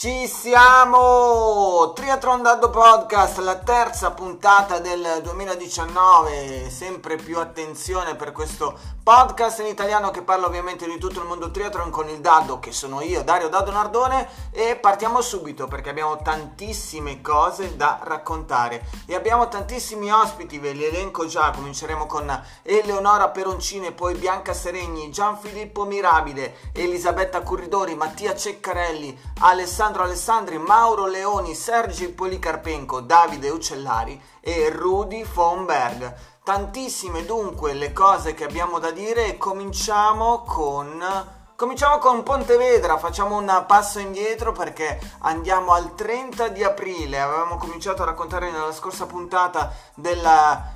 Ci siamo! Triathlon Daddo Podcast, la terza puntata del 2019, sempre più attenzione per questo podcast in italiano che parla ovviamente di tutto il mondo triathlon con il Daddo che sono io, Dario Daddo Nardone e partiamo subito perché abbiamo tantissime cose da raccontare. E abbiamo tantissimi ospiti, ve li elenco già, cominceremo con Eleonora Peroncini, poi Bianca Seregni, Gianfilippo Mirabile, Elisabetta Curridori, Mattia Ceccarelli, Alessandro Alessandro Alessandri, Mauro Leoni, Sergi Policarpenco, Davide Uccellari e Rudy Fonberg. Tantissime dunque le cose che abbiamo da dire e cominciamo con Cominciamo con Pontevedra, facciamo un passo indietro perché andiamo al 30 di aprile. Avevamo cominciato a raccontare nella scorsa puntata del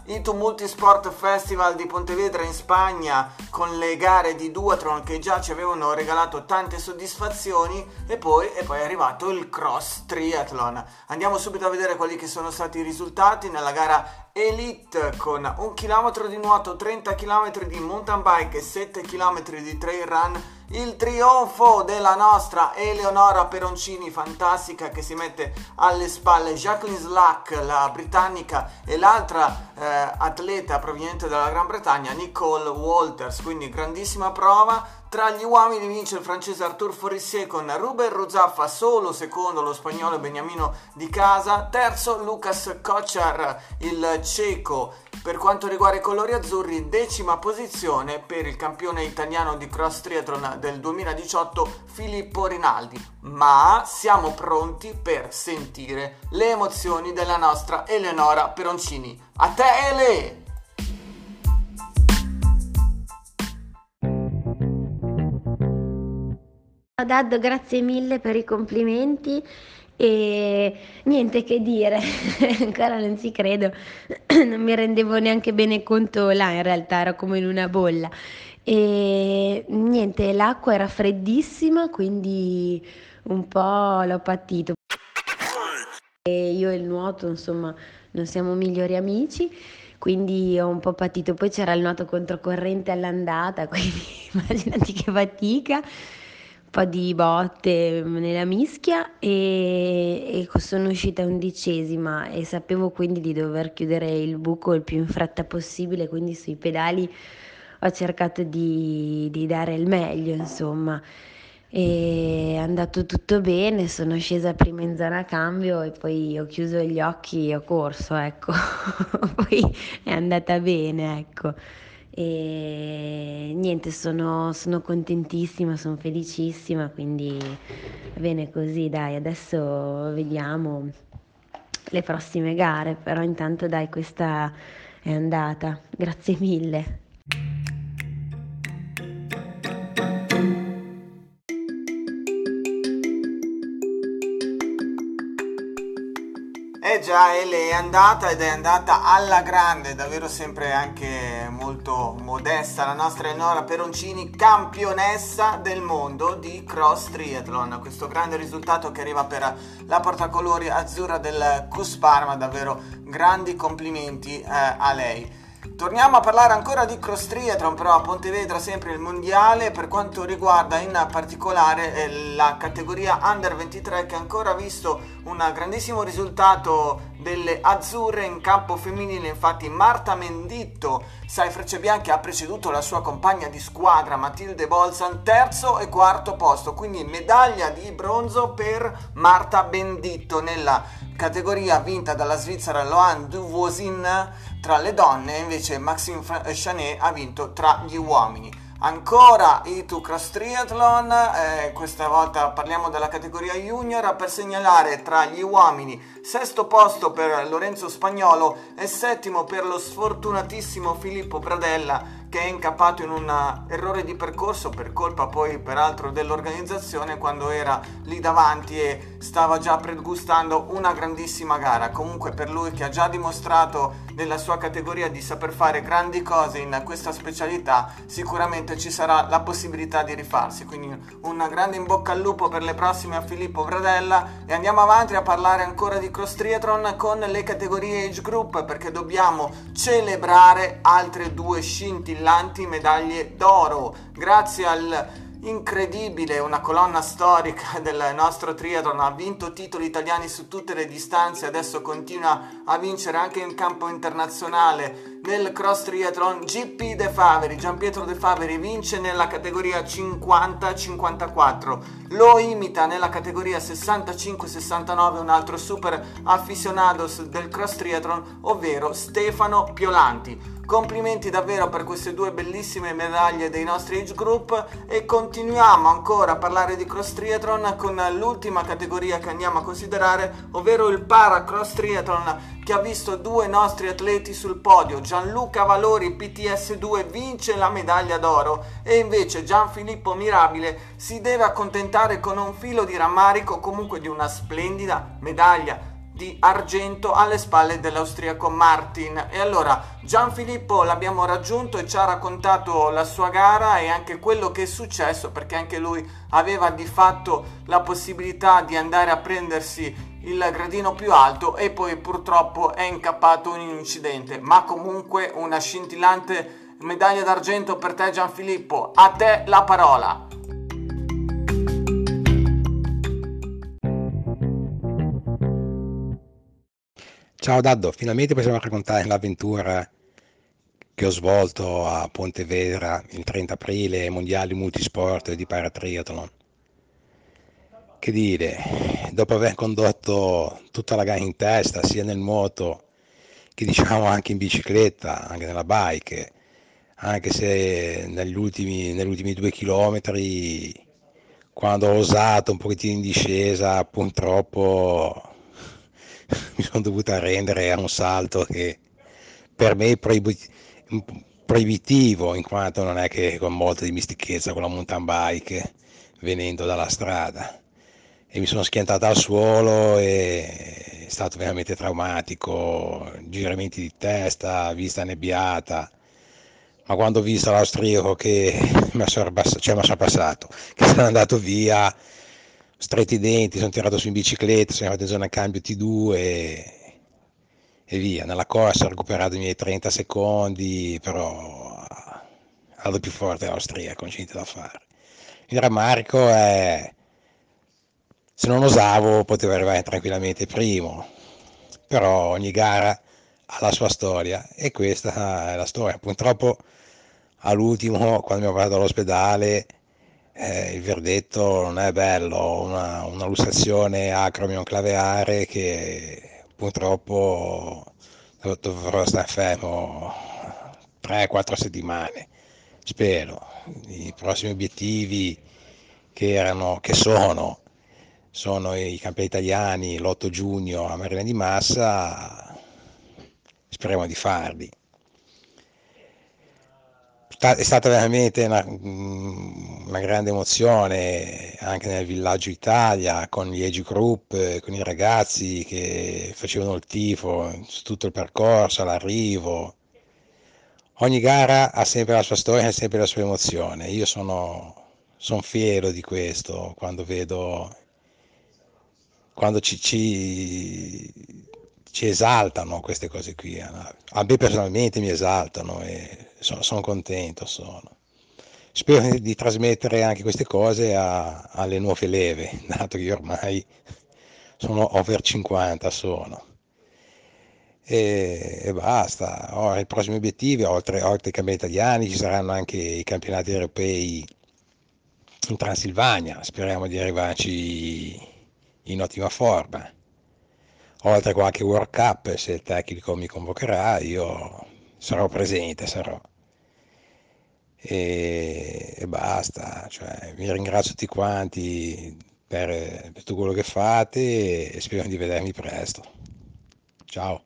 Itu Multisport Festival di Pontevedra in Spagna con le gare di duathlon che già ci avevano regalato tante soddisfazioni e poi, e poi è arrivato il cross triathlon. Andiamo subito a vedere quali che sono stati i risultati nella gara Elite con un chilometro di nuoto, 30 km di mountain bike e 7 km di trail run il trionfo della nostra Eleonora Peroncini, fantastica, che si mette alle spalle Jacqueline Slack, la britannica, e l'altra eh, atleta proveniente dalla Gran Bretagna, Nicole Walters. Quindi grandissima prova. Tra gli uomini vince il francese Artur Forissier con Ruben Ruzaffa solo secondo lo spagnolo Beniamino Di Casa, terzo Lucas Kochar, il ceco. Per quanto riguarda i colori azzurri, decima posizione per il campione italiano di cross triathlon del 2018 Filippo Rinaldi. Ma siamo pronti per sentire le emozioni della nostra Eleonora Peroncini. A te Ele! Dad, grazie mille per i complimenti e niente che dire, ancora non ci credo, non mi rendevo neanche bene conto là, in realtà ero come in una bolla. E niente, l'acqua era freddissima, quindi un po' l'ho patito. E io e il nuoto, insomma, non siamo migliori amici quindi ho un po' patito. Poi c'era il nuoto controcorrente all'andata, quindi immaginati che fatica po' di botte nella mischia e, e, sono uscita undicesima e sapevo quindi di dover chiudere il buco il più in fretta possibile, quindi sui pedali ho cercato di, di dare il meglio, insomma. E è andato tutto bene, sono scesa prima in zona cambio e poi ho chiuso gli occhi e ho corso, ecco. poi è andata bene, ecco. E niente, sono, sono contentissima, sono felicissima, quindi bene così, dai, adesso vediamo le prossime gare, però intanto dai, questa è andata. Grazie mille. Eh già, Ele è andata ed è andata alla grande, davvero sempre anche molto modesta la nostra Eleonora Peroncini, campionessa del mondo di cross triathlon. Questo grande risultato che arriva per la portacolori azzurra del Cusparma, davvero grandi complimenti eh, a lei. Torniamo a parlare ancora di cross triathlon, però a Pontevedra sempre il mondiale per quanto riguarda in particolare eh, la categoria under 23 che ha ancora visto un grandissimo risultato delle azzurre in campo femminile, infatti Marta Menditto, sai Frecce Bianche, ha preceduto la sua compagna di squadra Matilde Bolsan, terzo e quarto posto, quindi medaglia di bronzo per Marta Benditto nella categoria vinta dalla Svizzera Loan Duvosin tra le donne, invece Maxime Chanet ha vinto tra gli uomini. Ancora i2 Cross Triathlon, eh, questa volta parliamo della categoria junior, per segnalare tra gli uomini sesto posto per Lorenzo Spagnolo e settimo per lo sfortunatissimo Filippo Pradella che è incappato in un errore di percorso per colpa poi peraltro dell'organizzazione quando era lì davanti e stava già pregustando una grandissima gara. Comunque per lui che ha già dimostrato nella sua categoria di saper fare grandi cose in questa specialità, sicuramente ci sarà la possibilità di rifarsi. Quindi un grande in bocca al lupo per le prossime a Filippo Pradella e andiamo avanti a parlare ancora di cross triathlon con le categorie age group perché dobbiamo celebrare altre due scintillanti medaglie d'oro grazie al incredibile, una colonna storica del nostro triathlon, ha vinto titoli italiani su tutte le distanze, adesso continua a vincere anche in campo internazionale nel cross triathlon GP De Faveri, Gian Pietro De Faveri vince nella categoria 50-54, lo imita nella categoria 65-69 un altro super aficionados del cross triathlon, ovvero Stefano Piolanti. Complimenti davvero per queste due bellissime medaglie dei nostri age group e continuiamo ancora a parlare di cross triathlon con l'ultima categoria che andiamo a considerare, ovvero il para cross triathlon che ha visto due nostri atleti sul podio. Gianluca Valori PTS2 vince la medaglia d'oro e invece Gianfilippo Mirabile si deve accontentare con un filo di rammarico comunque di una splendida medaglia di argento alle spalle dell'austriaco Martin. E allora Gianfilippo l'abbiamo raggiunto e ci ha raccontato la sua gara e anche quello che è successo perché anche lui aveva di fatto la possibilità di andare a prendersi il gradino più alto e poi purtroppo è incappato in un incidente. Ma comunque una scintillante medaglia d'argento per te Gianfilippo. A te la parola. Ciao Daddo, finalmente possiamo raccontare l'avventura che ho svolto a Pontevedra il 30 aprile ai mondiali multisport di paratriathlon. Che dire, dopo aver condotto tutta la gara in testa, sia nel nuoto che diciamo anche in bicicletta, anche nella bike, anche se negli ultimi, negli ultimi due chilometri, quando ho osato un pochettino in discesa, purtroppo mi sono dovuto arrendere a un salto che per me è proibitivo, in quanto non è che con molta dimestichezza con la mountain bike venendo dalla strada. E mi sono schiantato al suolo e è stato veramente traumatico, giramenti di testa, vista nebbiata. Ma quando ho visto l'austriaco che mi ha sorpassato, cioè mi ha sorpassato, che se n'è andato via, stretti i denti, sono tirato su in bicicletta, sono arrivato in zona cambio T2 e, e via. Nella corsa ho recuperato i miei 30 secondi, però vado più forte l'austriaco, non c'è niente da fare. Il rammarico è, se non osavo potevo arrivare tranquillamente primo, però ogni gara ha la sua storia e questa è la storia. Purtroppo all'ultimo, quando mi ho portato all'ospedale, eh, il verdetto non è bello, una, una lussazione acromioclaveare che purtroppo dovrò stare fermo 3-4 settimane. Spero. I prossimi obiettivi che, erano, che sono, sono i campioni italiani l'8 giugno a Marina di Massa, speriamo di farli è stata veramente una, mm, una, grande emozione anche nel villaggio Italia con gli age group, con i ragazzi che facevano il tifo su tutto il percorso, all'arrivo. Ogni gara ha sempre la sua storia e sempre la sua emozione. Io sono, sono fiero di questo quando vedo, quando ci, ci, ci esaltano queste cose qui. A me personalmente mi esaltano e sono, sono contento. Sono. Spero di trasmettere anche queste cose a, alle nuove leve, dato che ormai sono over 50 sono. E, e basta. Ora, i prossimi obiettivi, oltre, oltre ai campionati italiani, ci saranno anche i campionati europei in Transilvania. Speriamo di arrivarci in ottima forma. Oltre a qualche World Cup, se il tecnico mi convocherà, io sarò presente, sarò e, e basta. Cioè, vi ringrazio tutti quanti per, per tutto quello che fate e spero di vedermi presto. Ciao.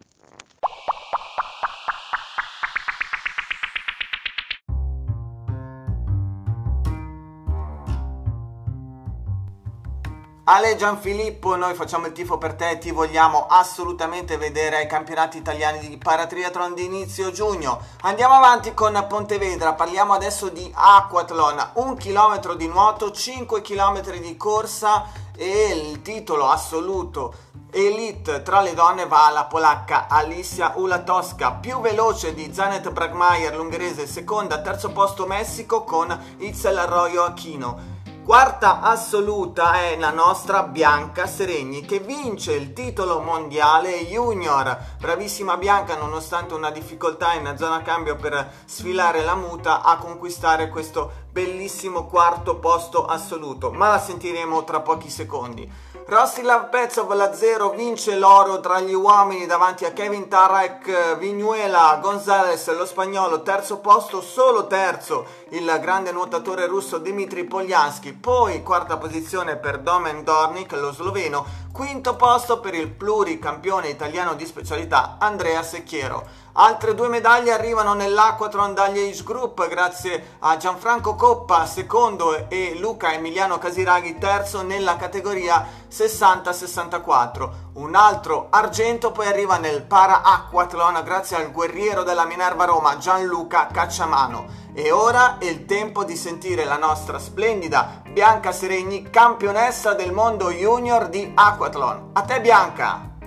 Ale Gianfilippo, noi facciamo il tifo per te ti vogliamo assolutamente vedere ai campionati italiani di paratriathlon di inizio giugno. Andiamo avanti con Pontevedra, parliamo adesso di aquathlon, un chilometro di nuoto, 5 chilometri di corsa e il titolo assoluto Elite tra le donne va alla polacca Alicia Ulatowska, più veloce di Zanet Bragmeier, l'ungherese, seconda, terzo posto Messico con Itzel Arroyo Aquino. Quarta assoluta è la nostra Bianca Seregni che vince il titolo mondiale junior. Bravissima Bianca nonostante una difficoltà in zona cambio per sfilare la muta a conquistare questo bellissimo quarto posto assoluto. Ma la sentiremo tra pochi secondi. Rostislav Pezov la 0 vince l'oro tra gli uomini davanti a Kevin Tarek, Vignuela, Gonzalez, lo spagnolo, terzo posto, solo terzo il grande nuotatore russo Dmitry Poljanski, poi quarta posizione per Domen Dornik, lo sloveno, quinto posto per il pluricampione italiano di specialità Andrea Secchiero. Altre due medaglie arrivano nell'Aquatron dagli Age Group grazie a Gianfranco Coppa, secondo, e Luca Emiliano Casiraghi, terzo nella categoria 60-64. Un altro argento poi arriva nel Para Aquathlon grazie al guerriero della Minerva Roma Gianluca Cacciamano. E ora è il tempo di sentire la nostra splendida Bianca Seregni, campionessa del mondo junior di Aquathlon. A te Bianca!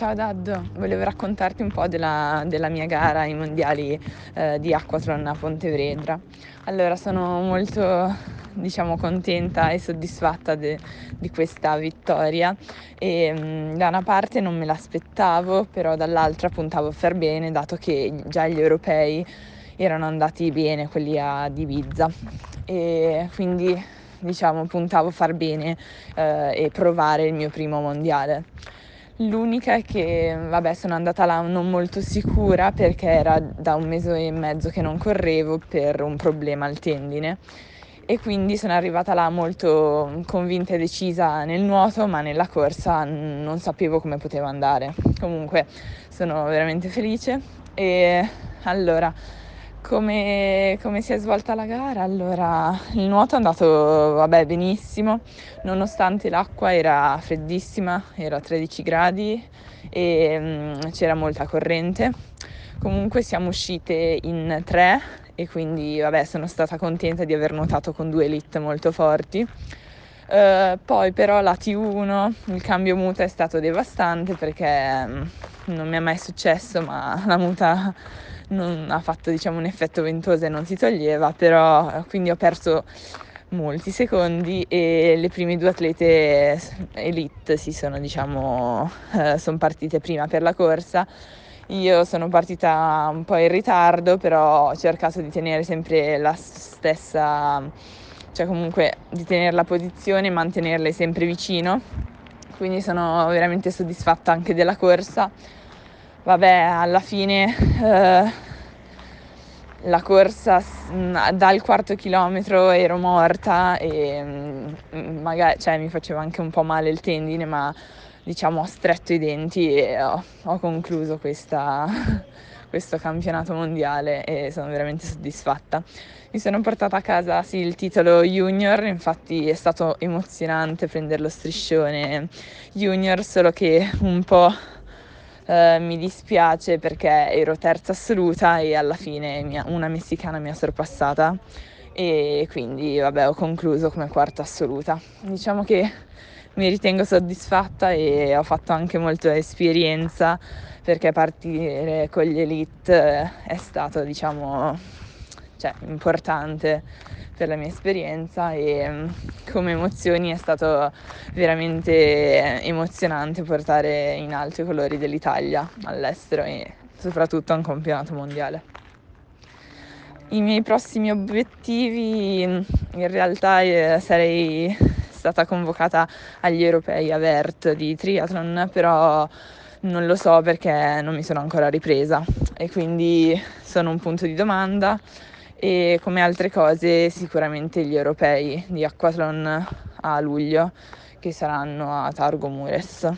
Ciao Dad, volevo raccontarti un po' della, della mia gara ai mondiali eh, di Aquathlon a Pontevedra. Allora, sono molto diciamo contenta e soddisfatta de, di questa vittoria e mh, mm, da una parte non me l'aspettavo, però dall'altra puntavo a far bene dato che già gli europei erano andati bene, quelli a Divizza e quindi diciamo puntavo a far bene eh, e provare il mio primo mondiale. L'unica è che, vabbè, sono andata là non molto sicura perché era da un mese e mezzo che non correvo per un problema al tendine e quindi sono arrivata là molto convinta e decisa nel nuoto, ma nella corsa non sapevo come poteva andare. Comunque sono veramente felice e allora come, come, si è svolta la gara? Allora, il nuoto è andato vabbè, benissimo, nonostante l'acqua era freddissima, era a 13 gradi e um, c'era molta corrente. Comunque siamo uscite in tre e quindi vabbè, sono stata contenta di aver nuotato con due elite molto forti. Uh, poi però la T1, il cambio muta è stato devastante perché um, non mi è mai successo, ma la muta non ha fatto diciamo un effetto ventoso e non si toglieva, però quindi ho perso molti secondi e le prime due atlete elite si sono diciamo eh, sono partite prima per la corsa. Io sono partita un po' in ritardo però ho cercato di tenere sempre la stessa cioè comunque di tenere la posizione e mantenerle sempre vicino. Quindi sono veramente soddisfatta anche della corsa vabbè, alla fine eh, la corsa dal quarto chilometro ero morta e mm, magari cioè, mi faceva anche un po' male il tendine, ma diciamo ho stretto i denti e ho, ho concluso questa, questo campionato mondiale e sono veramente soddisfatta. Mi sono portata a casa sì, il titolo junior, infatti è stato emozionante prendere lo striscione junior, solo che un po' eh, mi dispiace perché ero terza assoluta e alla fine mia, una messicana mi ha sorpassata e quindi vabbè ho concluso come quarta assoluta. Diciamo che mi ritengo soddisfatta e ho fatto anche molta esperienza perché partire con gli elite è stato diciamo cioè, importante per la mia esperienza e mm, come emozioni è stato veramente emozionante portare in alto i colori dell'Italia all'estero e soprattutto a un campionato mondiale. I miei prossimi obiettivi mm, in realtà eh, sarei stata convocata agli europei a di triathlon, però non lo so perché non mi sono ancora ripresa e quindi sono un punto di domanda e come altre cose sicuramente gli europei di Aquathlon a luglio che saranno a Targo Mures.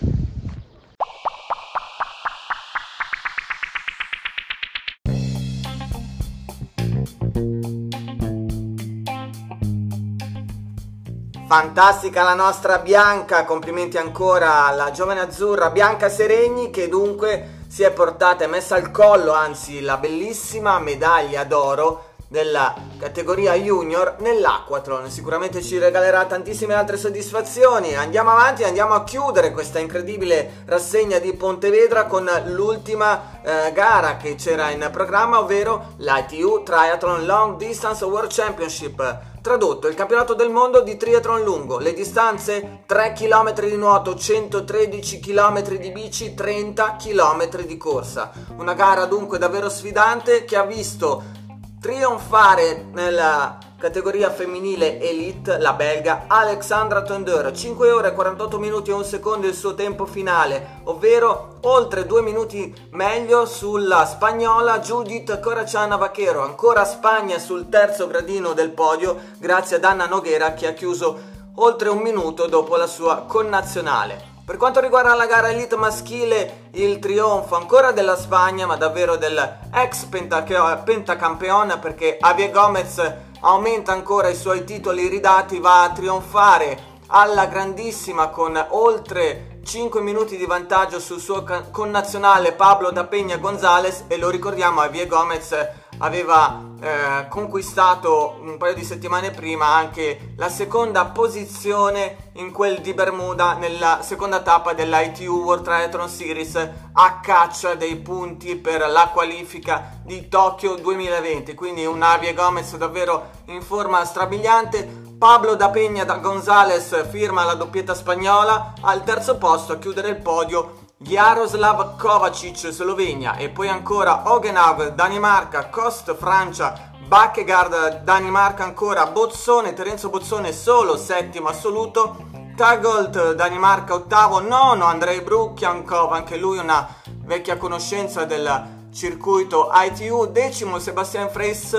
Fantastica la nostra Bianca, complimenti ancora alla giovane azzurra Bianca Seregni che dunque si è portata e messa al collo, anzi la bellissima medaglia d'oro della categoria junior nell'Aquatron. Sicuramente ci regalerà tantissime altre soddisfazioni. Andiamo avanti, andiamo a chiudere questa incredibile rassegna di Pontevedra con l'ultima eh, gara che c'era in programma, ovvero l'ITU Triathlon Long Distance World Championship. Tradotto, il campionato del mondo di triathlon lungo, le distanze 3 km di nuoto, 113 km di bici, 30 km di corsa. Una gara dunque davvero sfidante che ha visto trionfare nella categoria femminile elite la belga Alexandra Tondeur. 5 ore e 48 minuti e 1 secondo il suo tempo finale ovvero oltre 2 minuti meglio sulla spagnola Judith Coracciana Vaquero. Ancora Spagna sul terzo gradino del podio grazie ad Anna Noghera che ha chiuso oltre un minuto dopo la sua connazionale per quanto riguarda la gara elite maschile, il trionfo ancora della Spagna, ma davvero del ex pentacampeone perché Javier Gomez aumenta ancora i suoi titoli ridati, va a trionfare alla grandissima con oltre 5 minuti di vantaggio sul suo connazionale Pablo da Peña González e lo ricordiamo Javier Gomez aveva eh, conquistato un paio di settimane prima anche la seconda posizione in quel di Bermuda nella seconda tappa dell'ITU World Triathlon Series a caccia dei punti per la qualifica di Tokyo 2020 quindi un Avie Gomez davvero in forma strabiliante. Pablo da Peña da González firma la doppietta spagnola. Al terzo posto a chiudere il podio Jaroslav Kovacic Slovenia. E poi ancora Ogenhav Danimarca, Kost Francia, Bakkegaard Danimarca ancora, Bozzone, Terenzo Bozzone solo settimo assoluto, Tagolt Danimarca ottavo, nono Andrei Brukjankov, anche lui una vecchia conoscenza del circuito ITU, decimo Sebastian Freis.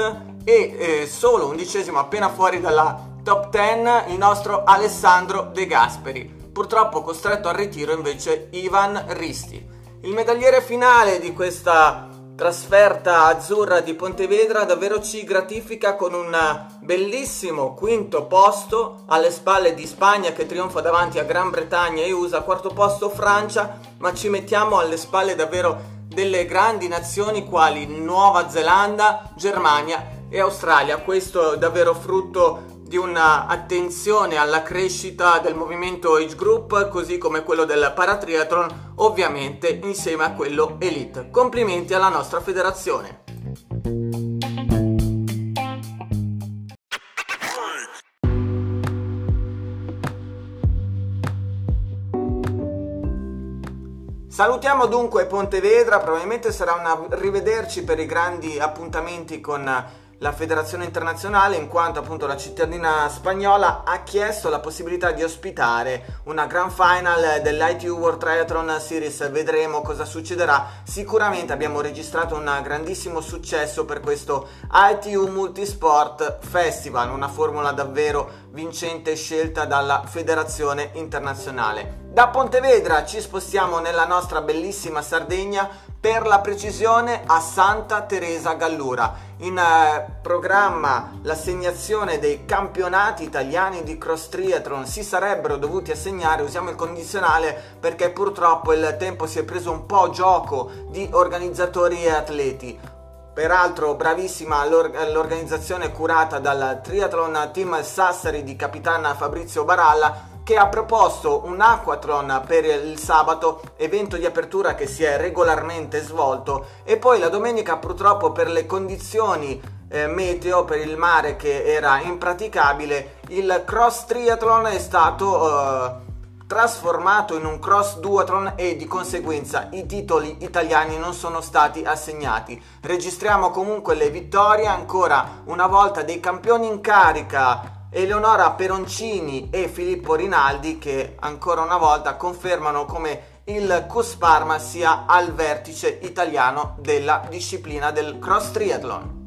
E eh, solo undicesimo appena fuori dalla top 10 il nostro Alessandro De Gasperi purtroppo costretto al ritiro invece Ivan Risti. Il medagliere finale di questa trasferta azzurra di Pontevedra davvero ci gratifica con un bellissimo quinto posto alle spalle di Spagna che trionfa davanti a Gran Bretagna e USA, quarto posto Francia, ma ci mettiamo alle spalle davvero delle grandi nazioni quali Nuova Zelanda, Germania e Australia. Questo è davvero frutto di un'attenzione alla crescita del movimento age group così come quello del paratriathlon ovviamente insieme a quello elite. Complimenti alla nostra federazione. Salutiamo dunque Pontevedra, probabilmente sarà un rivederci per i grandi appuntamenti con la federazione internazionale in quanto appunto la cittadina spagnola ha chiesto la possibilità di ospitare una grand final dell'ITU World Triathlon Series. Vedremo cosa succederà. Sicuramente abbiamo registrato un grandissimo successo per questo ITU Multisport Festival una formula davvero vincente scelta dalla federazione internazionale da Pontevedra ci spostiamo nella nostra bellissima Sardegna per la precisione a Santa Teresa Gallura. In eh, programma l'assegnazione dei campionati italiani di cross triathlon si sarebbero dovuti assegnare, usiamo il condizionale perché purtroppo il tempo si è preso un po' gioco di organizzatori e atleti. Peraltro bravissima l'organizzazione curata dal Triathlon Team Sassari di capitana Fabrizio Baralla che ha proposto un aquatron per il sabato, evento di apertura che si è regolarmente svolto. E poi la domenica purtroppo per le condizioni eh, meteo, per il mare che era impraticabile, il cross triathlon è stato eh, trasformato in un cross duathlon e di conseguenza i titoli italiani non sono stati assegnati. Registriamo comunque le vittorie ancora una volta dei campioni in carica Eleonora Peroncini e Filippo Rinaldi che ancora una volta confermano come il Cusparma sia al vertice italiano della disciplina del cross triathlon.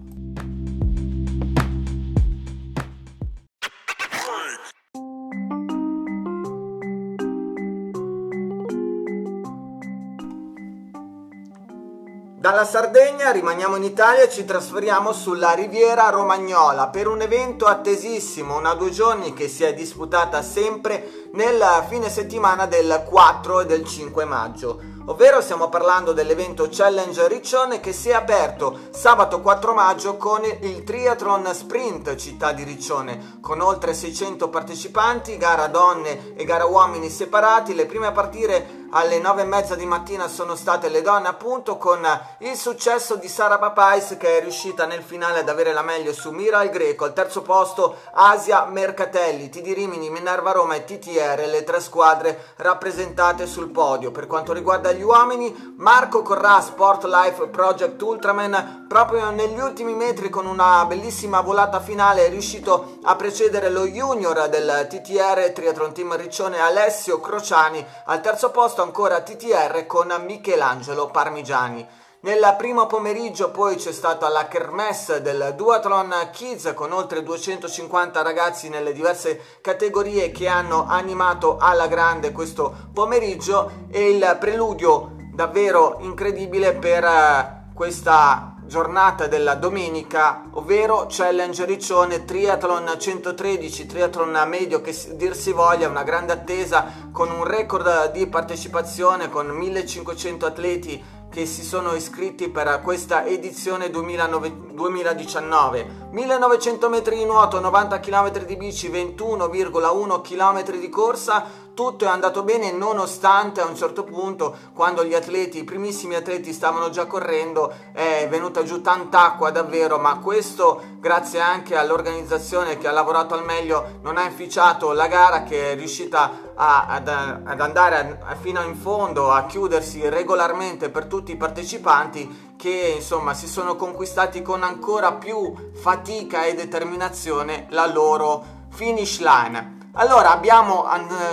Dalla Sardegna rimaniamo in Italia e ci trasferiamo sulla Riviera Romagnola per un evento attesissimo, una due giorni che si è disputata sempre nel fine settimana del 4 e del 5 maggio. Ovvero stiamo parlando dell'evento Challenge Riccione che si è aperto sabato 4 maggio con il Triathlon Sprint città di Riccione, con oltre 600 partecipanti, gara donne e gara uomini separati, le prime a partire alle 9 e mezza di mattina sono state le donne appunto con il successo di Sara Papais che è riuscita nel finale ad avere la meglio su Mira il Greco, al terzo posto Asia Mercatelli, TD Rimini, Minerva Roma e TTR, le tre squadre rappresentate sul podio. Per quanto riguarda gli uomini, Marco Corrà Sport Life Project Ultraman proprio negli ultimi metri con una bellissima volata finale è riuscito a precedere lo junior del TTR Triathlon Team Riccione Alessio Crociani. Al terzo posto ancora TTR con Michelangelo Parmigiani. Nel primo pomeriggio poi c'è stata la kermesse del Duathlon Kids con oltre 250 ragazzi nelle diverse categorie che hanno animato alla grande questo pomeriggio e il preludio davvero incredibile per eh, questa giornata della domenica, ovvero Challenge Riccione Triathlon 113, triathlon medio che dir si voglia, una grande attesa con un record di partecipazione con 1500 atleti che si sono iscritti per questa edizione 2009, 2019. 1900 metri di nuoto, 90 km di bici, 21,1 km di corsa, tutto è andato bene nonostante a un certo punto quando gli atleti, i primissimi atleti stavano già correndo è venuta giù tanta acqua davvero ma questo grazie anche all'organizzazione che ha lavorato al meglio non ha inficiato la gara che è riuscita a, ad, ad, andare a, fino in fondo a chiudersi regolarmente per tutti i partecipanti che insomma si sono conquistati con ancora più fatica e determinazione la loro finish line allora abbiamo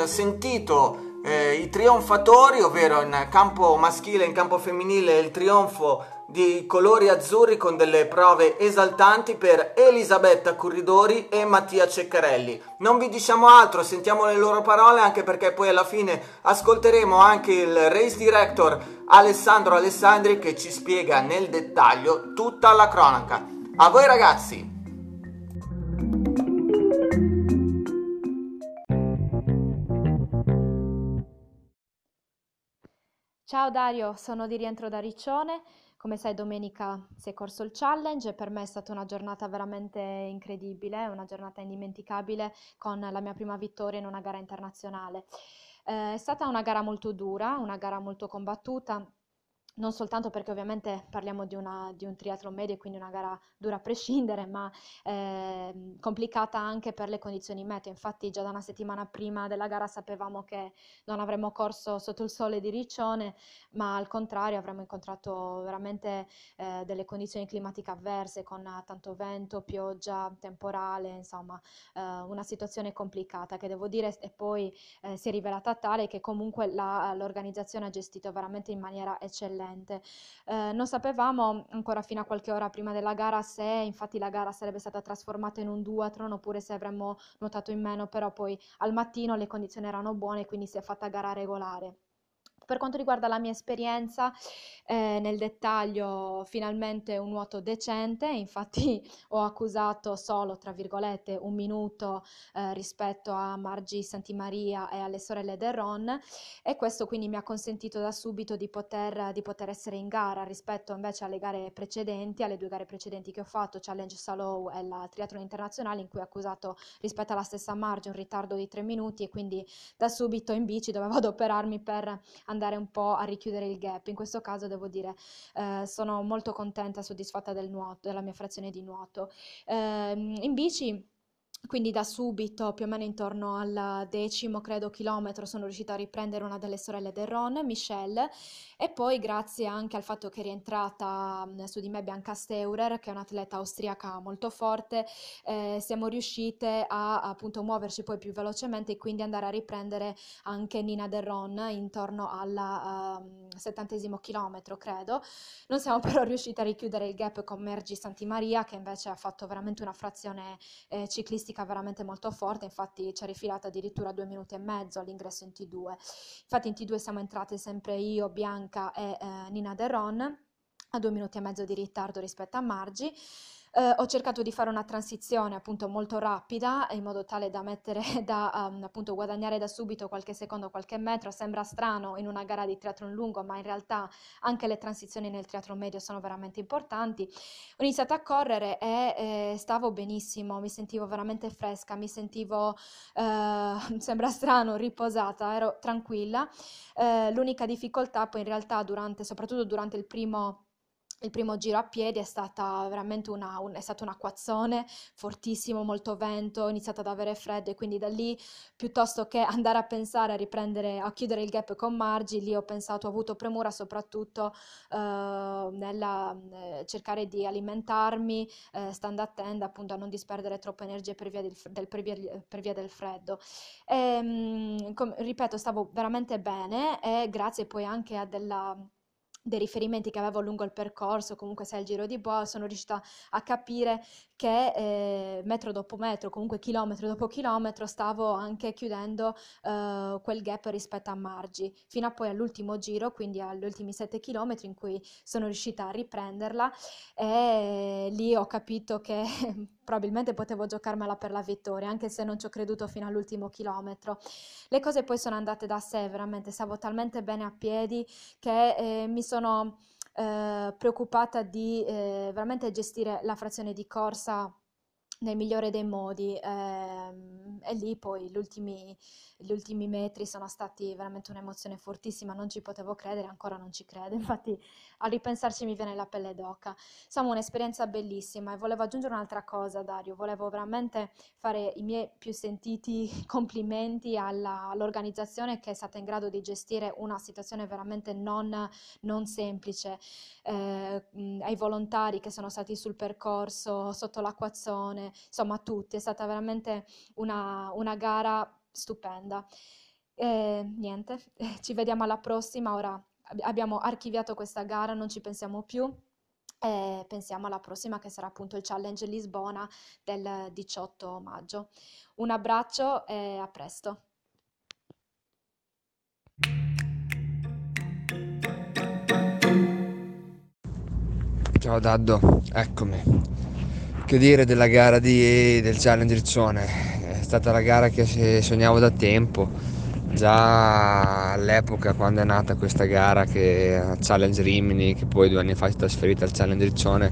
sentito eh, i trionfatori, ovvero in campo maschile e in campo femminile il trionfo di colori azzurri con delle prove esaltanti per Elisabetta Curridori e Mattia Ceccarelli. Non vi diciamo altro, sentiamo le loro parole anche perché poi alla fine ascolteremo anche il race director Alessandro Alessandri che ci spiega nel dettaglio tutta la cronaca. A voi ragazzi! Ciao Dario, sono di rientro da Riccione. Come sai, domenica si è corso il challenge e per me è stata una giornata veramente incredibile, una giornata indimenticabile con la mia prima vittoria in una gara internazionale. Eh, è stata una gara molto dura, una gara molto combattuta non soltanto perché ovviamente parliamo di, una, di un triathlon medio, quindi una gara dura a prescindere, ma eh, complicata anche per le condizioni meteo. Infatti già da una settimana prima della gara sapevamo che non avremmo corso sotto il sole di Riccione, ma al contrario avremmo incontrato veramente eh, delle condizioni climatiche avverse con tanto vento, pioggia, temporale, insomma eh, una situazione complicata che devo dire e poi eh, si è rivelata tale che comunque la, l'organizzazione ha gestito veramente in maniera eccellente eccellente. Eh, non sapevamo ancora fino a qualche ora prima della gara se infatti la gara sarebbe stata trasformata in un duathlon oppure se avremmo nuotato in meno, però poi al mattino le condizioni erano buone, quindi si è fatta gara regolare. Per quanto riguarda la mia esperienza, eh, nel dettaglio finalmente un nuoto decente, infatti ho accusato solo, tra virgolette, un minuto eh, rispetto a Margi Santimaria e alle sorelle Derron e questo quindi mi ha consentito da subito di poter, di poter essere in gara rispetto invece alle gare precedenti, alle due gare precedenti che ho fatto, Challenge Salou e la Triathlon Internazionale, in cui ho accusato rispetto alla stessa Margi un ritardo di tre minuti e quindi da subito in bici dovevo adoperarmi per andare un po' a richiudere il gap. In questo caso devo dire eh, sono molto contenta soddisfatta del nuoto, della mia frazione di nuoto. Eh, in bici quindi da subito, più o meno intorno al decimo, credo, chilometro, sono riuscita a riprendere una delle sorelle del Ron, Michelle, e poi grazie anche al fatto che è rientrata su di me Bianca Steurer, che è un'atleta austriaca molto forte, eh, siamo riuscite a appunto muoverci poi più velocemente e quindi andare a riprendere anche Nina del Ron intorno al uh, settantesimo chilometro, credo. Non siamo però riuscite a richiudere il gap con Mergi Santimaria, che invece ha fatto veramente una frazione eh, ciclistica statistica veramente molto forte, infatti ci ha rifilato addirittura due minuti e mezzo all'ingresso in T2. Infatti in T2 siamo entrate sempre io, Bianca e eh, Nina Derron a due minuti e mezzo di ritardo rispetto a Margi. Eh, ho cercato di fare una transizione appunto molto rapida in modo tale da mettere da um, appunto guadagnare da subito qualche secondo, qualche metro. Sembra strano in una gara di triathlon lungo, ma in realtà anche le transizioni nel triathlon medio sono veramente importanti. Ho iniziato a correre e eh, stavo benissimo, mi sentivo veramente fresca, mi sentivo, eh, sembra strano, riposata, ero tranquilla. Eh, l'unica difficoltà poi in realtà durante, soprattutto durante il primo il primo giro a piedi è stata veramente una, un, è stato un acquazzone fortissimo, molto vento, ho iniziato ad avere freddo e quindi da lì piuttosto che andare a pensare a riprendere, a chiudere il gap con Margi, lì ho pensato, ho avuto premura soprattutto eh, nella eh, cercare di alimentarmi, eh, stando a tenda appunto a non disperdere troppa energia per via del, del, per via, per via del freddo. E, ehm, com, ripeto, stavo veramente bene e grazie poi anche a della dei riferimenti che avevo lungo il percorso, comunque sai il giro di boa, sono riuscita a capire che eh, metro dopo metro, comunque chilometro dopo chilometro, stavo anche chiudendo eh, quel gap rispetto a Margi, fino a poi all'ultimo giro, quindi agli ultimi 7 chilometri in cui sono riuscita a riprenderla e lì ho capito che probabilmente potevo giocarmela per la vittoria, anche se non ci ho creduto fino all'ultimo chilometro. Le cose poi sono andate da sé, veramente stavo talmente bene a piedi che eh, mi sono eh, preoccupata di eh, veramente gestire la frazione di corsa nel migliore dei modi ehm, e lì poi gli ultimi, gli ultimi metri sono stati veramente un'emozione fortissima, non ci potevo credere, ancora non ci credo, infatti a ripensarci mi viene la pelle d'oca. Insomma un'esperienza bellissima e volevo aggiungere un'altra cosa Dario, volevo veramente fare i miei più sentiti complimenti alla, all'organizzazione che è stata in grado di gestire una situazione veramente non, non semplice, eh, ai volontari che sono stati sul percorso, sotto l'acquazzone, insomma tutti, è stata veramente una, una gara stupenda. E, niente, ci vediamo alla prossima, ora abbiamo archiviato questa gara, non ci pensiamo più. E pensiamo alla prossima che sarà appunto il Challenge Lisbona del 18 maggio. Un abbraccio e a presto. Ciao Daddo, eccomi. Che dire della gara di, del Challenge Riccione? È stata la gara che sognavo da tempo, già all'epoca quando è nata questa gara che Challenge Rimini, che poi due anni fa si è trasferita al Challenge Riccione,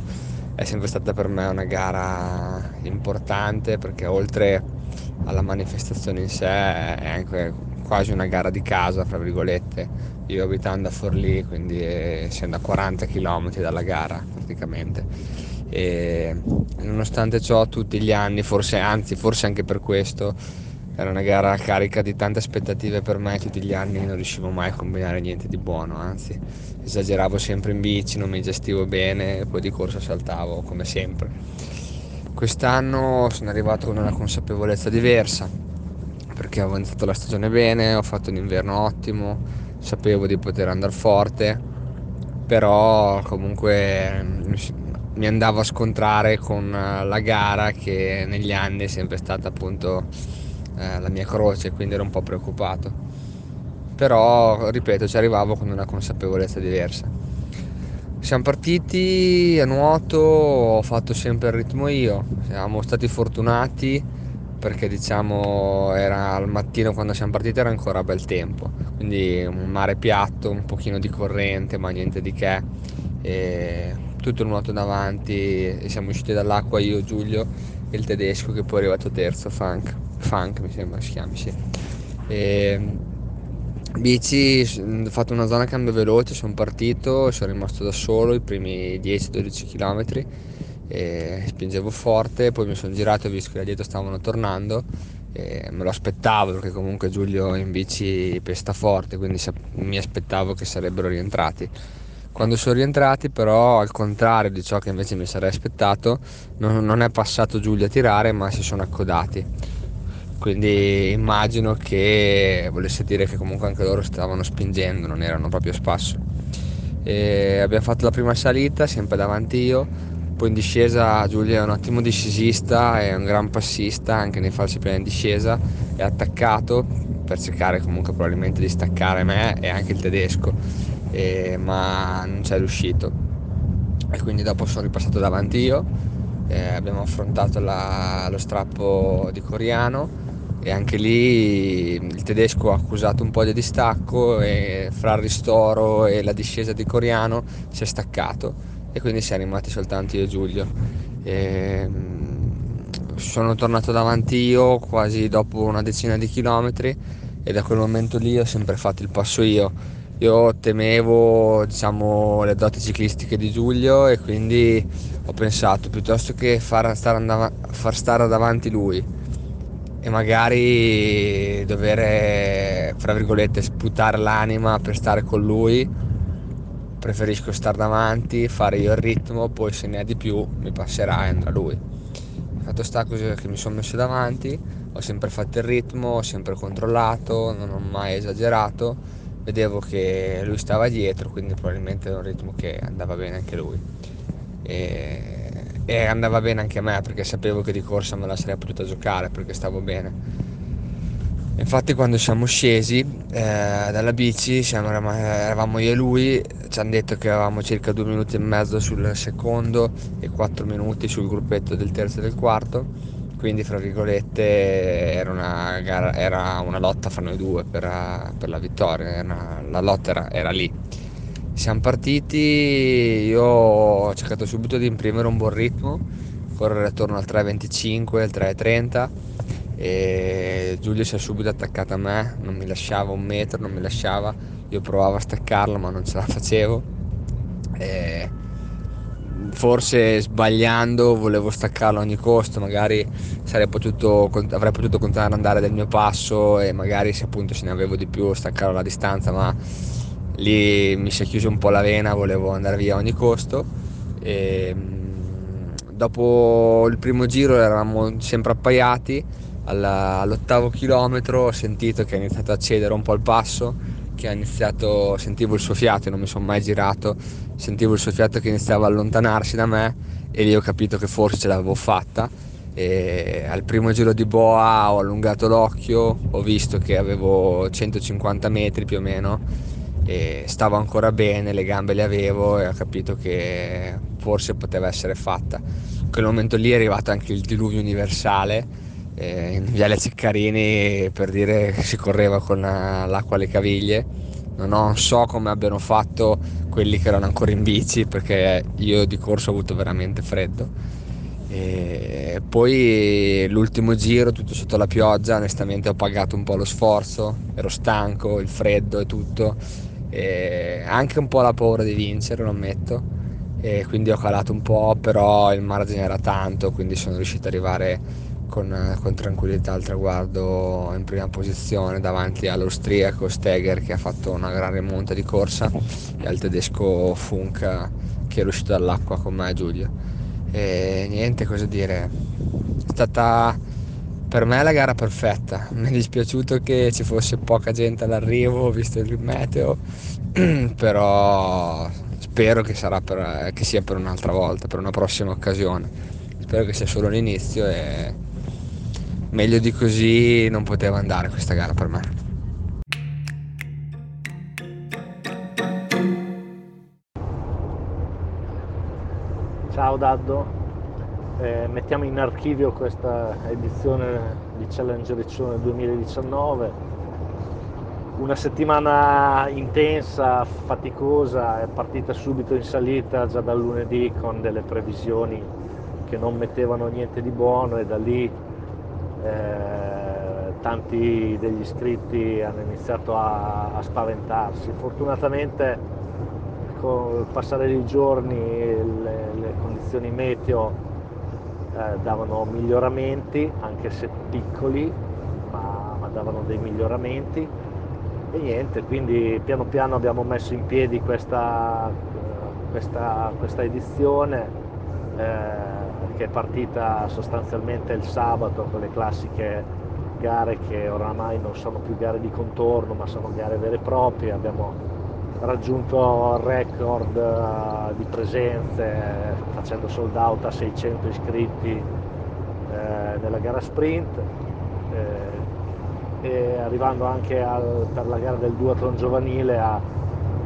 è sempre stata per me una gara importante perché oltre alla manifestazione in sé è anche quasi una gara di casa, fra virgolette. Io abitando a Forlì, quindi essendo a 40 km dalla gara praticamente e nonostante ciò tutti gli anni, forse anzi forse anche per questo, era una gara carica di tante aspettative per me, tutti gli anni non riuscivo mai a combinare niente di buono, anzi esageravo sempre in bici, non mi gestivo bene poi di corsa saltavo come sempre. Quest'anno sono arrivato con una consapevolezza diversa perché avevo iniziato la stagione bene, ho fatto un inverno ottimo, sapevo di poter andare forte, però comunque mi andavo a scontrare con eh, la gara che negli anni è sempre stata appunto eh, la mia croce, quindi ero un po' preoccupato. Però, ripeto, ci arrivavo con una consapevolezza diversa. Siamo partiti a nuoto, ho fatto sempre il ritmo io, siamo stati fortunati perché diciamo era al mattino quando siamo partiti era ancora bel tempo, quindi un mare piatto, un pochino di corrente, ma niente di che. E tutto il nuoto davanti e siamo usciti dall'acqua io, Giulio e il tedesco che poi è arrivato terzo, Funk, Funk mi sembra si chiami, sì. E, bici, ho fatto una zona cambio veloce, sono partito, sono rimasto da solo i primi 10-12 km e spingevo forte, poi mi sono girato e ho visto che da dietro stavano tornando me lo aspettavo perché comunque Giulio in bici pesta forte, quindi mi aspettavo che sarebbero rientrati quando sono rientrati però al contrario di ciò che invece mi sarei aspettato non, non è passato Giulio a tirare ma si sono accodati. Quindi immagino che volesse dire che comunque anche loro stavano spingendo, non erano proprio a spasso. E abbiamo fatto la prima salita, sempre davanti io, poi in discesa Giulio è un ottimo discesista, è un gran passista anche nei falsi piani in discesa, è attaccato per cercare comunque probabilmente di staccare me e anche il tedesco eh, ma non ci è riuscito. e quindi dopo sono ripassato davanti io, eh, abbiamo affrontato la, lo strappo di Coriano e anche lì il tedesco ha accusato un po' di distacco e fra il ristoro e la discesa di Coriano si è staccato e quindi siamo rimasti soltanto io e Giulio. E, sono tornato davanti io quasi dopo una decina di chilometri e da quel momento lì ho sempre fatto il passo io. Io temevo diciamo, le doti ciclistiche di Giulio e quindi ho pensato piuttosto che far stare, andava- far stare davanti lui e magari dover, fra virgolette, sputare l'anima per stare con lui, preferisco stare davanti, fare io il ritmo, poi se ne ha di più mi passerà e andrà lui. Fatto sta che mi sono messo davanti, ho sempre fatto il ritmo, ho sempre controllato, non ho mai esagerato, vedevo che lui stava dietro, quindi probabilmente era un ritmo che andava bene anche lui. E e andava bene anche a me perché sapevo che di corsa me la sarei potuta giocare perché stavo bene. Infatti quando siamo scesi eh, dalla bici, siamo, eravamo io e lui, ci hanno detto che avevamo circa due minuti e mezzo sul secondo e quattro minuti sul gruppetto del terzo e del quarto, quindi fra virgolette era una, gara, era una lotta fra noi due per, per la vittoria, una, la lotta era, era lì siamo partiti, io ho cercato subito di imprimere un buon ritmo, correre attorno al 3.25, al 3.30 e Giulio si è subito attaccato a me, non mi lasciava un metro, non mi lasciava, io provavo a staccarlo ma non ce la facevo. E forse sbagliando volevo staccarlo a ogni costo, magari potuto, avrei potuto continuare ad andare del mio passo e magari se appunto se ne avevo di più staccarlo alla distanza, ma lì mi si è chiuso un po' la vena, volevo andare via a ogni costo. E, mm, dopo il primo giro eravamo sempre appaiati, all'ottavo chilometro ho sentito che ha iniziato a cedere un po' il passo, che ha iniziato, sentivo il suo fiato, non mi sono mai girato, sentivo il suo fiato che iniziava a allontanarsi da me e lì ho capito che forse ce l'avevo fatta. E al primo giro di boa ho allungato l'occhio, ho visto che avevo 150 metri più o meno e stavo ancora bene, le gambe le avevo e ho capito che forse poteva essere fatta. In quel momento lì è arrivato anche il diluvio universale eh, in Viale Ceccarini per dire che si correva con l'acqua alle caviglie. Non, so come abbiano fatto quelli che erano ancora in bici perché io di corso ho avuto veramente freddo. E poi l'ultimo giro tutto sotto la pioggia, onestamente ho pagato un po' lo sforzo, ero stanco, il freddo e tutto e anche un po' la paura di vincere, lo ammetto, e quindi ho calato un po', però il margine era tanto, quindi sono riuscito ad arrivare con, con tranquillità al traguardo in prima posizione davanti all'austriaco Steger che ha fatto una gran rimonta di corsa e al tedesco Funk che è uscito dall'acqua con me e Giulio. E niente, cosa dire, è stata per me la gara perfetta. Mi è dispiaciuto che ci fosse poca gente all'arrivo, visto il meteo, però spero che, per, che sia per un'altra volta, per una prossima occasione. Spero che sia solo l'inizio e meglio di così non poteva andare questa gara per me. Ciao Daddo, eh, mettiamo in archivio questa edizione di Challenge Riccione 2019. Una settimana intensa, faticosa, è partita subito in salita già dal lunedì con delle previsioni che non mettevano niente di buono e da lì eh, tanti degli iscritti hanno iniziato a, a spaventarsi. Fortunatamente con il passare dei giorni le, le condizioni meteo eh, davano miglioramenti, anche se piccoli, ma, ma, davano dei miglioramenti. E niente, quindi piano piano abbiamo messo in piedi questa, questa, questa edizione eh, che è partita sostanzialmente il sabato con le classiche gare che oramai non sono più gare di contorno ma sono gare vere e proprie. Abbiamo raggiunto record eh, di presenze facendo sold out a 600 iscritti eh, nella gara sprint eh, e arrivando anche al, per la gara del duathlon giovanile a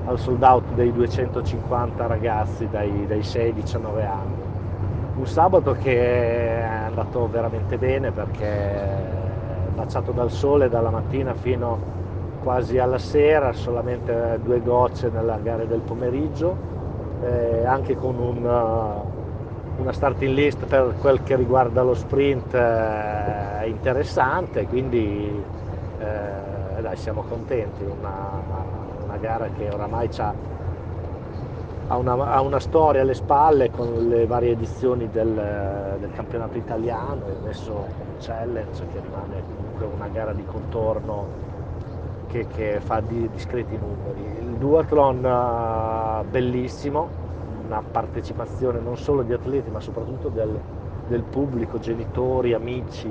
al sold out dei 250 ragazzi dai, dai 6 19 anni. Un sabato che è andato veramente bene perché baciato dal sole dalla mattina fino quasi alla sera, solamente due gocce nella gara del pomeriggio, eh, anche con un, uh, una starting list per quel che riguarda lo sprint eh, interessante, quindi eh, dai, siamo contenti, una, una gara che oramai ha una, ha una, storia alle spalle con le varie edizioni del, del campionato italiano e adesso un challenge che rimane comunque una gara di contorno che, che fa di discreti numeri. Il duathlon uh, bellissimo, una partecipazione non solo di atleti ma soprattutto del, del pubblico, genitori, amici,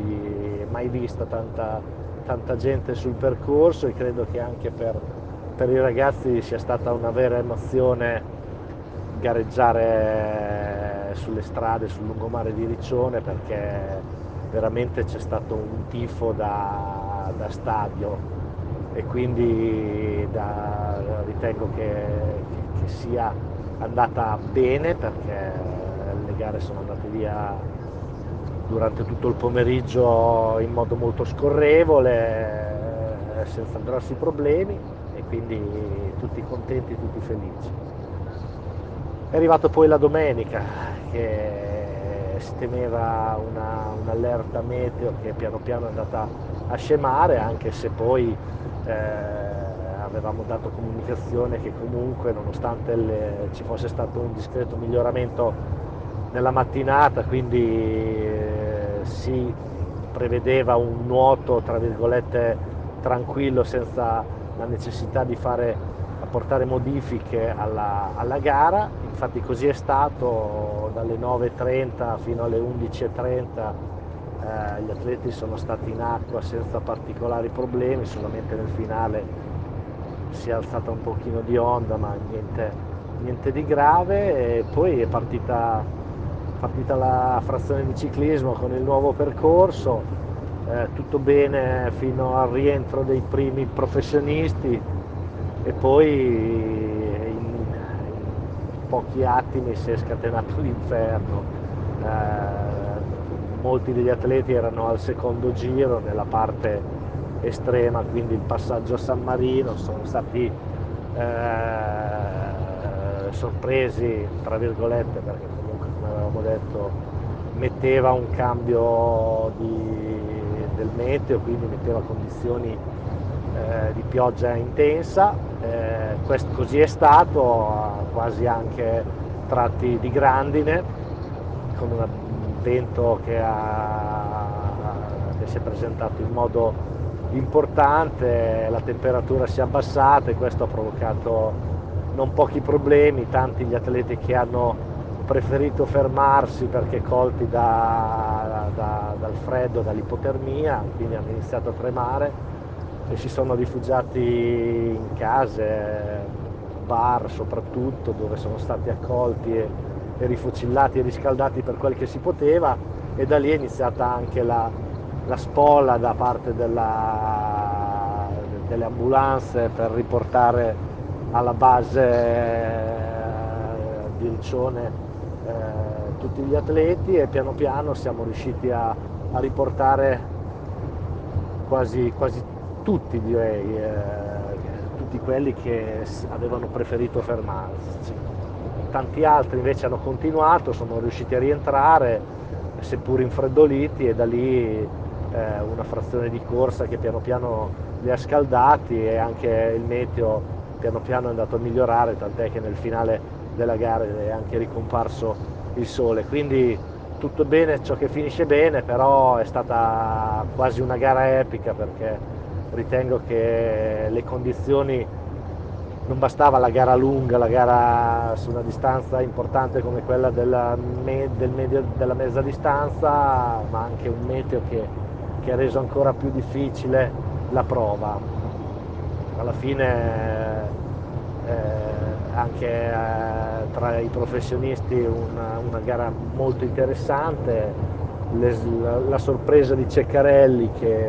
mai vista tanta, tanta gente sul percorso e credo che anche per, per i ragazzi sia stata una vera emozione gareggiare sulle strade sul lungomare di Riccione perché veramente c'è stato un tifo da, da stadio e quindi da, ritengo che, che, che, sia andata bene perché le gare sono andate via durante tutto il pomeriggio in modo molto scorrevole, senza grossi problemi e quindi tutti contenti, tutti felici. È arrivato poi la domenica che si temeva una, un'allerta meteo che piano piano è andata a scemare, anche se poi eh, avevamo dato comunicazione che comunque nonostante le, ci fosse stato un discreto miglioramento nella mattinata, quindi eh, si prevedeva un nuoto tra virgolette tranquillo senza la necessità di fare apportare modifiche alla, alla gara, infatti così è stato dalle 9.30 fino alle 11.30 eh, gli atleti sono stati in acqua senza particolari problemi, solamente nel finale si è alzata un pochino di onda ma niente, niente di grave. E poi è partita, partita, la frazione di ciclismo con il nuovo percorso, eh, tutto bene fino al rientro dei primi professionisti e poi in, in pochi attimi si è scatenato l'inferno. Eh, molti degli atleti erano al secondo giro nella parte estrema, quindi il passaggio a San Marino, sono stati eh, sorpresi, tra virgolette, perché comunque come avevamo detto metteva un cambio di, del meteo, quindi metteva condizioni eh, di pioggia intensa, eh, questo così è stato, quasi anche tratti di grandine, con un vento che, ha, che si è presentato in modo importante, la temperatura si è abbassata e questo ha provocato non pochi problemi, tanti gli atleti che hanno preferito fermarsi perché colti da, da, dal freddo, dall'ipotermia, quindi hanno iniziato a tremare e si sono rifugiati in case, bar soprattutto, dove sono stati accolti e, e rifucillati e riscaldati per quel che si poteva. E da lì è iniziata anche la, la spola da parte della, delle ambulanze per riportare alla base eh, di Riccione eh, tutti gli atleti e piano piano siamo riusciti a, a riportare quasi, quasi tutti direi, eh, tutti quelli che avevano preferito fermarsi. Tanti altri invece hanno continuato, sono riusciti a rientrare, seppur infreddoliti, e da lì eh, una frazione di corsa che piano piano li ha scaldati e anche il meteo piano piano è andato a migliorare, tant'è che nel finale della gara è anche ricomparso il sole. Quindi tutto bene ciò che finisce bene, però è stata quasi una gara epica perché ritengo che le condizioni non bastava la gara lunga, la gara su una distanza importante come quella della, me, del medio, della mezza distanza, ma anche un meteo che, che ha reso ancora più difficile la prova. Alla fine eh, anche eh, tra i professionisti una, una gara molto interessante, Le, la, la sorpresa di Ceccarelli che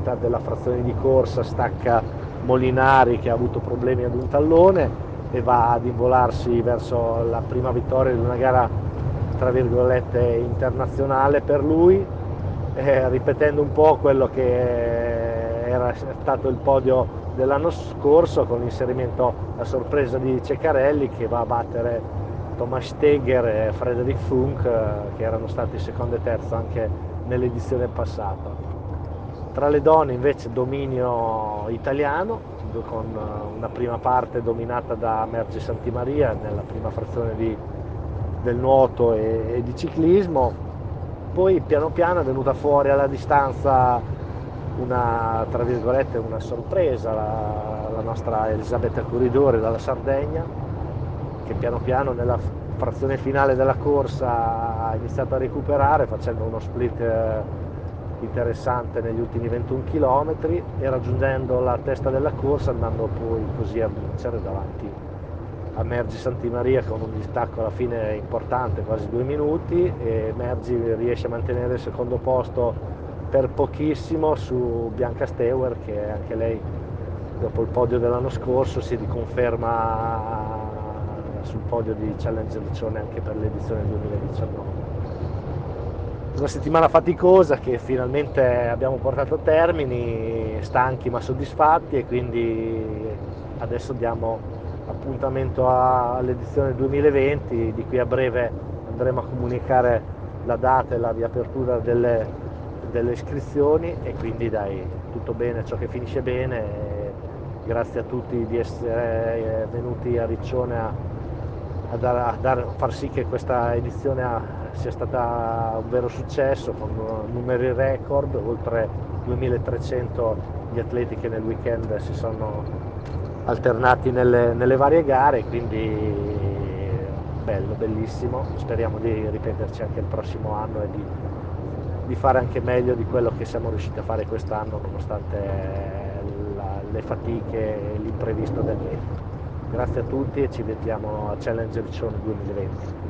metà della frazione di corsa stacca Molinari che ha avuto problemi ad un tallone e va ad involarsi verso la prima vittoria di una gara tra virgolette internazionale per lui, eh, ripetendo un po' quello che era stato il podio dell'anno scorso con l'inserimento a sorpresa di Ceccarelli che va a battere Thomas Steger e Frederick Funk eh, che erano stati secondo e terzo anche nell'edizione passata. Tra le donne invece dominio italiano con eh, una prima parte dominata da Merge Santimaria nella prima frazione di, del nuoto e, e di ciclismo, poi piano piano è venuta fuori alla distanza una, una sorpresa la, la nostra Elisabetta Corridore dalla Sardegna che piano piano nella frazione finale della corsa ha iniziato a recuperare facendo uno split eh, interessante negli ultimi 21 km e raggiungendo la testa della corsa andando poi così a vincere davanti a Mergi Santimaria con un distacco alla fine importante, quasi due minuti e Mergi riesce a mantenere il secondo posto per pochissimo su Bianca Steuer che anche lei dopo il podio dell'anno scorso si riconferma sul podio di Challenge Riccione anche per l'edizione 2019 una settimana faticosa che finalmente abbiamo portato a termini, stanchi ma soddisfatti e quindi adesso diamo appuntamento all'edizione 2020, di qui a breve andremo a comunicare la data e la riapertura delle, delle iscrizioni e quindi dai, tutto bene, ciò che finisce bene. Grazie a tutti di essere venuti a Riccione a, a, dar, a, dar, far sì che questa edizione sia stata un vero successo con numeri record, oltre 2300 gli atleti che nel weekend si sono alternati nelle, nelle varie gare, quindi bello, bellissimo, speriamo di ripeterci anche il prossimo anno e di, di fare anche meglio di quello che siamo riusciti a fare quest'anno nonostante la, le fatiche e l'imprevisto del tempo. Grazie a tutti e ci vediamo a Challenge Riccione 2020.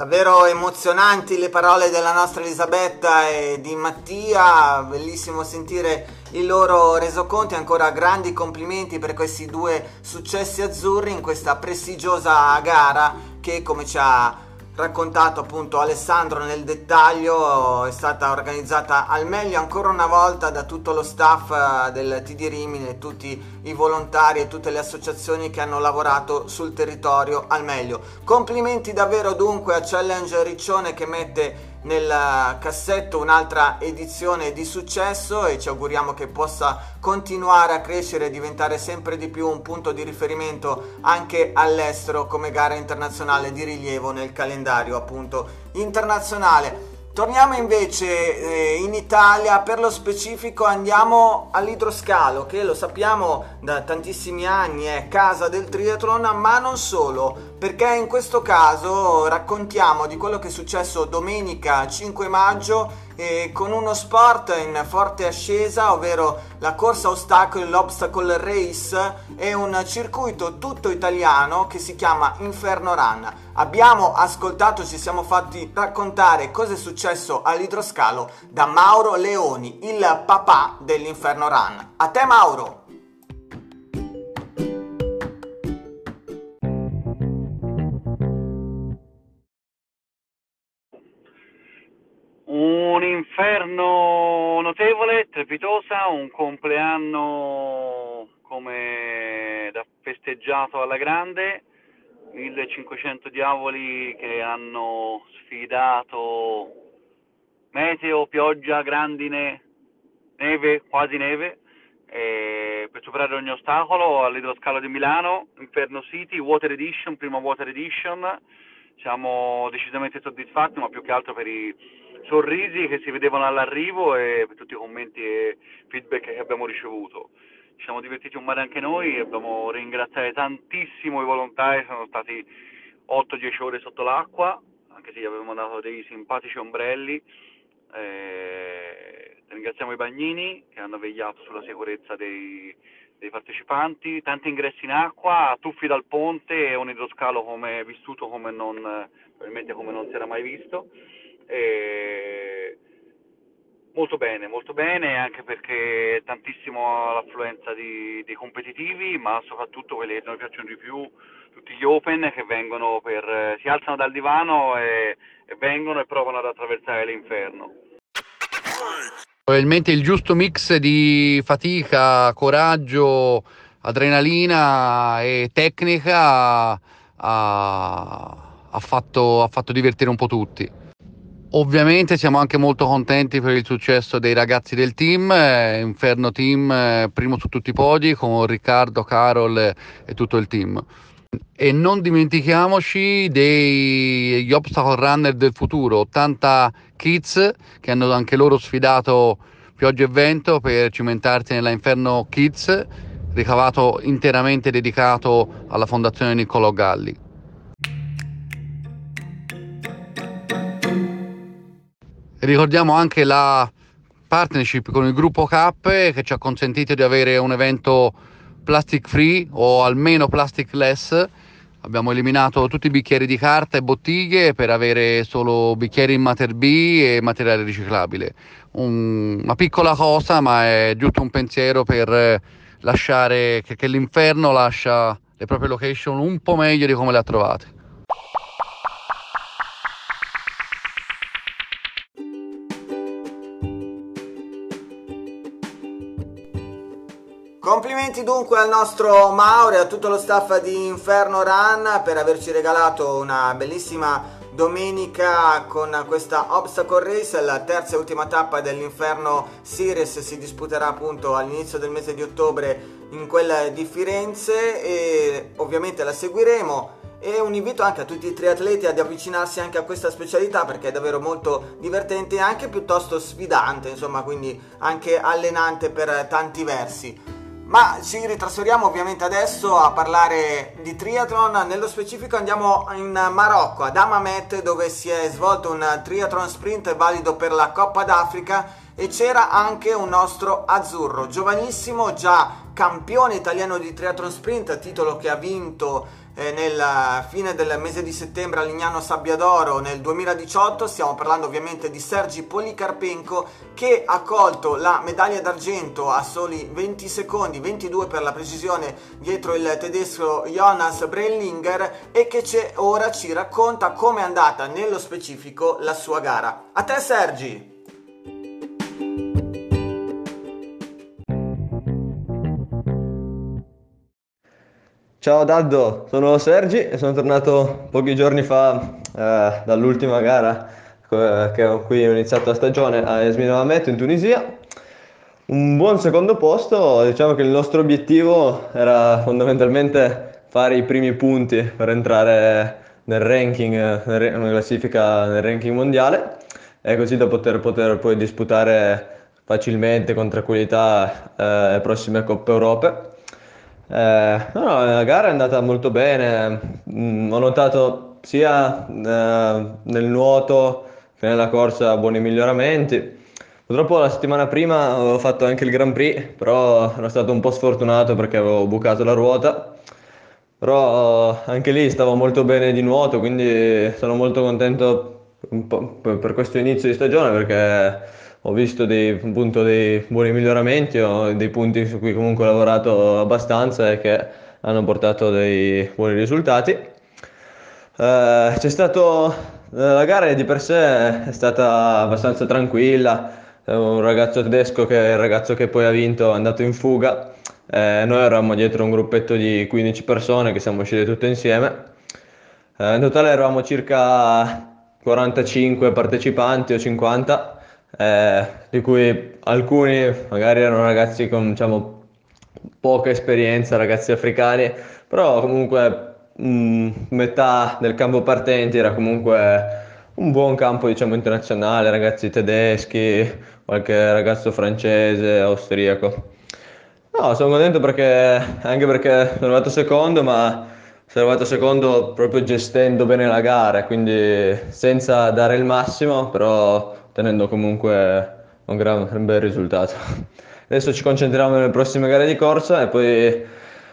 Davvero emozionanti le parole della nostra Elisabetta e di Mattia, bellissimo sentire i loro resoconti, ancora grandi complimenti per questi due successi azzurri in questa prestigiosa gara che come ci ha raccontato appunto Alessandro nel dettaglio, è stata organizzata al meglio ancora una volta da tutto lo staff eh, del TD Rimini, tutti i volontari e tutte le associazioni che hanno lavorato sul territorio al meglio. Complimenti davvero dunque a Challenge Riccione che mette nel cassetto un'altra edizione di successo e ci auguriamo che possa continuare a crescere e diventare sempre di più un punto di riferimento anche all'estero come gara internazionale di rilievo nel calendario appunto internazionale. Torniamo invece eh, in Italia, per lo specifico andiamo all'idroscalo che lo sappiamo da tantissimi anni è casa del triathlon, ma non solo, perché in questo caso raccontiamo di quello che è successo domenica 5 maggio eh, con uno sport in forte ascesa, ovvero la corsa ostacoli, l'obstacle race, è un circuito tutto italiano che si chiama Inferno Run. Abbiamo ascoltato, ci siamo fatti raccontare cosa è successo all'idroscalo da Mauro Leoni, il papà dell'Inferno Run. A te Mauro! Inferno notevole, trepitosa, un compleanno come da festeggiato alla grande, 1500 diavoli che hanno sfidato meteo, pioggia, grandine, neve, quasi neve, per superare ogni ostacolo all'idroscalo di Milano, Inferno City, Water Edition, prima Water Edition, siamo decisamente soddisfatti, ma più che altro per i sorrisi che si vedevano all'arrivo e per tutti i commenti e feedback che abbiamo ricevuto. Ci siamo divertiti un mare anche noi, abbiamo ringraziato tantissimo i volontari, sono stati 8-10 ore sotto l'acqua, anche se gli avevamo dato dei simpatici ombrelli. Eh, ringraziamo i bagnini che hanno vegliato sulla sicurezza dei, dei partecipanti, tanti ingressi in acqua, tuffi dal ponte e un idroscalo come, vissuto come non, probabilmente come non si era mai visto. Molto bene, molto bene, anche perché tantissimo l'affluenza di, dei competitivi, ma soprattutto quelli che noi piacciono di più, tutti gli open che vengono per, si alzano dal divano e, e vengono e provano ad attraversare l'inferno. Probabilmente il giusto mix di fatica, coraggio, adrenalina e tecnica ha, ha, fatto, ha fatto divertire un po' tutti. Ovviamente siamo anche molto contenti per il successo dei ragazzi del team, eh, Inferno Team eh, primo su tutti i podi con Riccardo, Carol e tutto il team. E non dimentichiamoci degli obstacle runner del futuro, 80 kids che hanno anche loro sfidato pioggia e vento per cimentarsi nella Inferno Kids, ricavato interamente dedicato alla fondazione Niccolò Galli. Ricordiamo anche la partnership con il gruppo K che ci ha consentito di avere un evento plastic free o almeno plastic less. Abbiamo eliminato tutti i bicchieri di carta e bottiglie per avere solo bicchieri in Mater B e materiale riciclabile. Un, una piccola cosa, ma è giusto un pensiero per lasciare che, che l'inferno lascia le proprie location un po' meglio di come le ha trovate. Complimenti dunque al nostro Mauro e a tutto lo staff di Inferno Run per averci regalato una bellissima domenica con questa obstacle race, la terza e ultima tappa dell'Inferno Series si disputerà appunto all'inizio del mese di ottobre in quella di Firenze e ovviamente la seguiremo e un invito anche a tutti i triatleti ad avvicinarsi anche a questa specialità perché è davvero molto divertente e anche piuttosto sfidante, insomma, quindi anche allenante per tanti versi. Ma ci ritrasferiamo ovviamente adesso a parlare di triathlon, nello specifico andiamo in Marocco, ad Amamet dove si è svolto un triathlon sprint valido per la Coppa d'Africa. E c'era anche un nostro azzurro, giovanissimo, già campione italiano di triathlon sprint, titolo che ha vinto eh, nella fine del mese di settembre a Lignano Sabbiadoro nel 2018. Stiamo parlando ovviamente di Sergi Policarpenko che ha colto la medaglia d'argento a soli 20 secondi, 22 per la precisione, dietro il tedesco Jonas Brellinger e che ora ci racconta come è andata nello specifico la sua gara. A te Sergi! Ciao Daddo, sono Sergi e sono tornato pochi giorni fa eh, dall'ultima gara eh, che ho qui ho iniziato la stagione a Esmina Mamet in Tunisia. Un buon secondo posto, diciamo che il nostro obiettivo era fondamentalmente fare i primi punti per entrare nel ranking, nella classifica nel ranking mondiale e così da poter, poter poi disputare facilmente con tranquillità eh, le prossime Coppe Europe. Eh, no, no, la gara è andata molto bene, mm, ho notato sia eh, nel nuoto che nella corsa buoni miglioramenti. Purtroppo la settimana prima avevo fatto anche il Grand Prix, però ero stato un po' sfortunato perché avevo bucato la ruota. Però anche lì stavo molto bene di nuoto, quindi sono molto contento per questo inizio di stagione perché ho visto dei, appunto, dei buoni miglioramenti, ho dei punti su cui comunque ho lavorato abbastanza e che hanno portato dei buoni risultati. Eh, c'è stato, eh, la gara di per sé è stata abbastanza tranquilla, un ragazzo tedesco che è il ragazzo che poi ha vinto è andato in fuga, eh, noi eravamo dietro un gruppetto di 15 persone che siamo uscite tutte insieme, eh, in totale eravamo circa 45 partecipanti o 50 eh, di cui alcuni magari erano ragazzi con diciamo, poca esperienza, ragazzi africani, però comunque mh, mm, metà del campo partenti era comunque un buon campo diciamo, internazionale, ragazzi tedeschi, qualche ragazzo francese, austriaco. No, sono contento perché, anche perché sono arrivato secondo, ma sono arrivato secondo proprio gestendo bene la gara, quindi senza dare il massimo, però ottenendo comunque un, gran, un bel risultato. Adesso ci concentriamo nelle prossime gare di corsa e poi eh,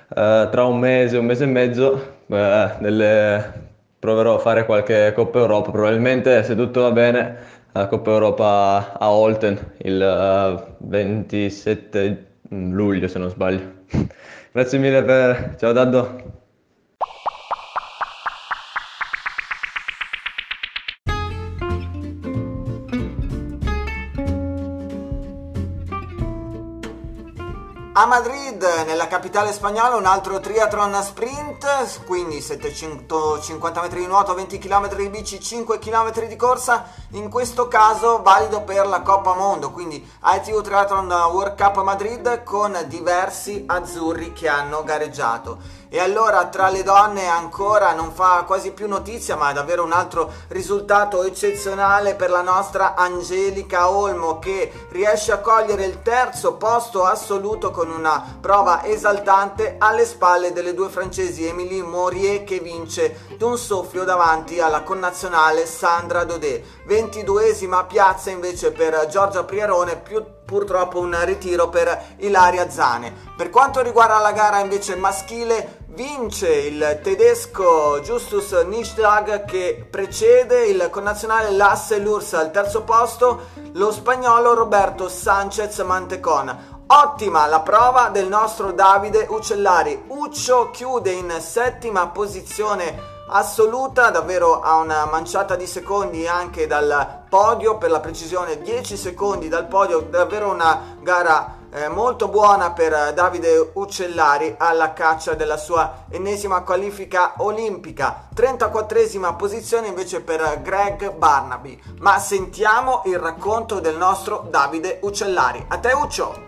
tra un mese, un mese e mezzo eh, nelle- proverò a fare qualche Coppa Europa. Probabilmente, se tutto va bene, la Coppa Europa a Olten il eh, 27 luglio, se non sbaglio. Grazie mille per... Ciao Daddo. Madrid, nella capitale spagnola, un altro triathlon sprint, quindi 750 metri di nuoto, 20 km di bici, 5 km di corsa, in questo caso valido per la Coppa Mondo, quindi ITU Triathlon World Cup Madrid con diversi azzurri che hanno gareggiato. E allora tra le donne ancora non fa quasi più notizia, ma è davvero un altro risultato eccezionale per la nostra Angelica Olmo che riesce a cogliere il terzo posto assoluto con una prova esaltante alle spalle delle due francesi Emilie Morier che vince d'un soffio davanti alla connazionale Sandra Dodé. 22esima piazza invece per Giorgia Priarone più purtroppo un ritiro per Ilaria Zane. Per quanto riguarda la gara invece maschile, vince il tedesco Justus Nischtag che precede il connazionale Lasse Lurs al terzo posto, lo spagnolo Roberto Sanchez Mantecon. Ottima la prova del nostro Davide Uccellari. Uccio chiude in settima posizione assoluta, davvero a una manciata di secondi anche dal podio, per la precisione 10 secondi dal podio, davvero una gara eh, molto buona per Davide Uccellari alla caccia della sua ennesima qualifica olimpica. 34esima posizione invece per Greg Barnaby. Ma sentiamo il racconto del nostro Davide Uccellari. A te Uccio!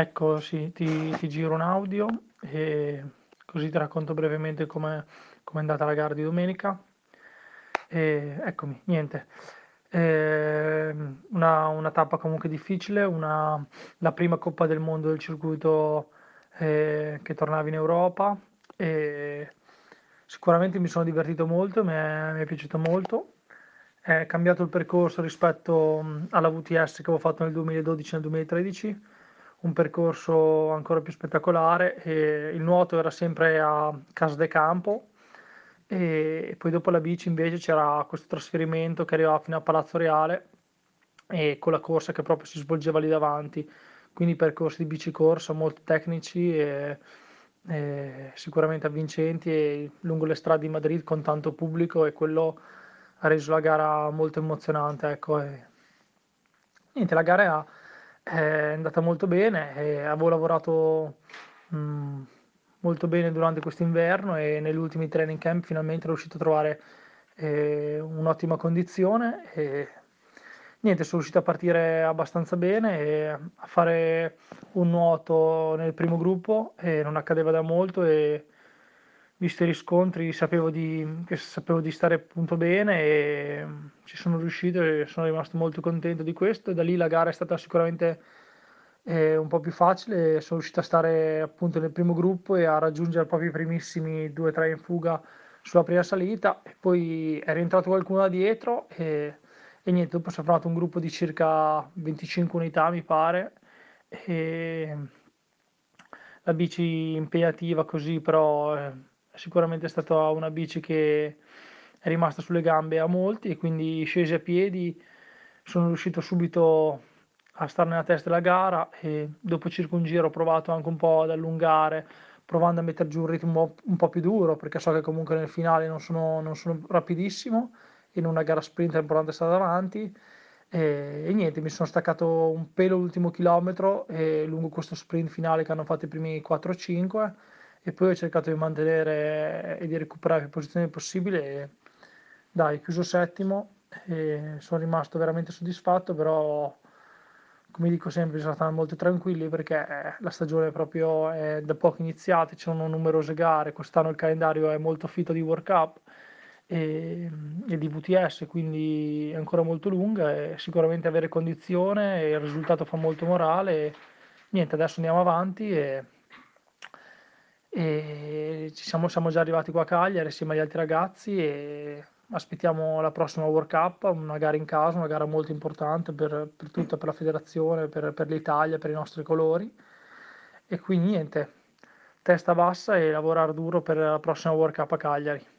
Ecco, sì, ti, ti giro un audio e così ti racconto brevemente come è andata la gara di domenica. E, eccomi, niente. Eh, una, una tappa comunque difficile, una, la prima Coppa del Mondo del circuito eh, che tornava in Europa e sicuramente mi sono divertito molto, mi è, mi è piaciuto molto. È cambiato il percorso rispetto alla VTS che avevo fatto nel 2012 e nel 2013 un percorso ancora più spettacolare. E il nuoto era sempre a Casa de Campo e poi dopo la bici invece c'era questo trasferimento che arrivava fino a Palazzo Reale e con la corsa che proprio si svolgeva lì davanti. Quindi percorsi di bicicorsa molto tecnici e, e sicuramente avvincenti e lungo le strade di Madrid con tanto pubblico e quello ha reso la gara molto emozionante. Ecco, e... Niente, la gara ha è andata molto bene, avevo lavorato mh, molto bene durante quest'inverno e negli ultimi training camp finalmente ero riuscito a trovare eh, un'ottima condizione e niente, sono riuscito a partire abbastanza bene e a fare un nuoto nel primo gruppo e non accadeva da molto e visto i riscontri sapevo di, che sapevo di stare appunto bene e ci sono riuscito e sono rimasto molto contento di questo. Da lì la gara è stata sicuramente eh, un po' più facile, sono riuscito a stare appunto nel primo gruppo e a raggiungere proprio i primissimi 2-3 in fuga sulla prima salita. E poi è rientrato qualcuno da dietro e, e niente, dopo è formato un gruppo di circa 25 unità mi pare. E la bici impegnativa così però... Eh, sicuramente è stata una bici che è rimasta sulle gambe a molti e quindi scesi a piedi. Sono riuscito subito a stare nella testa della gara e dopo circa un giro ho provato anche un po' ad allungare provando a mettere giù un ritmo un po' più duro perché so che comunque nel finale non sono, non sono rapidissimo. In una gara sprint è importante stare davanti. E, e, niente mi sono staccato un pelo l'ultimo chilometro e lungo questo sprint finale che hanno fatto i primi 4-5 e poi ho cercato di mantenere e di recuperare più posizioni possibile e dai, chiuso settimo e sono rimasto veramente soddisfatto, però come dico sempre bisogna stare molto tranquilli perché la stagione proprio è da poco iniziata, ci sono numerose gare, quest'anno il calendario è molto fitto di World Cup e, e di VTS, quindi è ancora molto lunga e sicuramente avere condizione e il risultato fa molto morale. E, niente, adesso andiamo avanti e e ci siamo, siamo già arrivati qua a Cagliari assieme agli altri ragazzi e aspettiamo la prossima World Cup, una gara in casa, una gara molto importante per, per tutta per la federazione, per, per l'Italia, per i nostri colori. E quindi niente, testa bassa e lavorare duro per la prossima World Cup a Cagliari.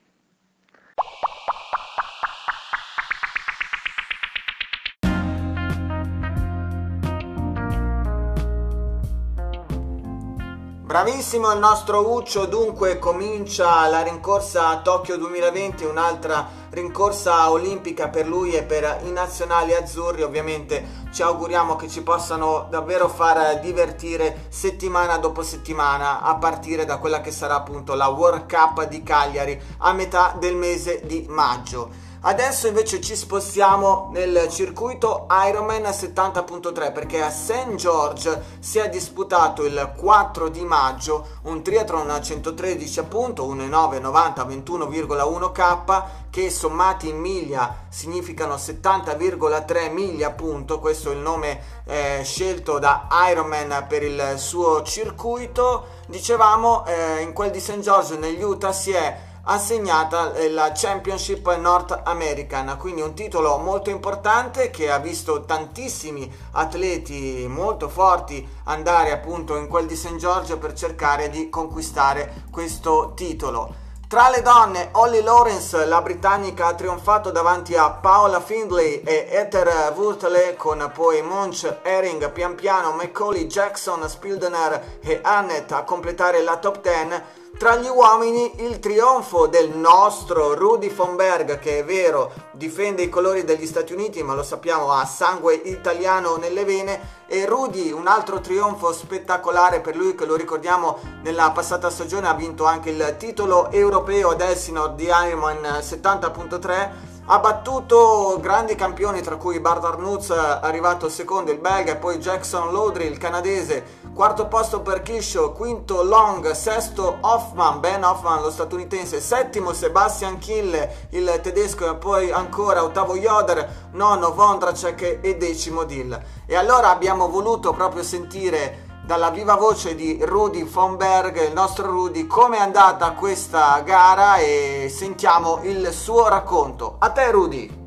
Bravissimo il nostro Uccio, dunque comincia la rincorsa a Tokyo 2020, un'altra rincorsa olimpica per lui e per i nazionali azzurri, ovviamente ci auguriamo che ci possano davvero far divertire settimana dopo settimana a partire da quella che sarà appunto la World Cup di Cagliari a metà del mese di maggio. Adesso invece ci spostiamo nel circuito Ironman 70.3 perché a St. George si è disputato il 4 di maggio un triathlon a 113 appunto 1,990 21,1 k che sommati in miglia significano 70,3 miglia appunto questo è il nome eh, scelto da Ironman per il suo circuito dicevamo eh, in quel di St. George negli Utah si è assegnata la Championship North American, quindi un titolo molto importante che ha visto tantissimi atleti molto forti andare appunto in quel di St. George per cercare di conquistare questo titolo. Tra le donne, Holly Lawrence, la britannica, ha trionfato davanti a Paola Findlay e Ether Wurtle con poi Munch, Herring, pian piano Macaulay Jackson, Spildener e Annette a completare la top 10 tra gli uomini il trionfo del nostro Rudy von Berg, che è vero difende i colori degli Stati Uniti, ma lo sappiamo ha sangue italiano nelle vene. E Rudy, un altro trionfo spettacolare per lui, che lo ricordiamo nella passata stagione, ha vinto anche il titolo europeo ad Elsinore di Ironman 70.3 ha battuto grandi campioni tra cui Bart Arnuz arrivato secondo il belga e poi Jackson Lowdry il canadese. Quarto posto per Kisho quinto Long sesto Hoffman Ben Hoffman lo statunitense. Settimo Sebastian Kille il tedesco e poi ancora ottavo Yoder nono Vondracek e decimo Dill. E allora abbiamo voluto proprio sentire dalla viva voce di Rudy von Berg, il nostro Rudy, come è andata questa gara e sentiamo il suo racconto. A te Rudy!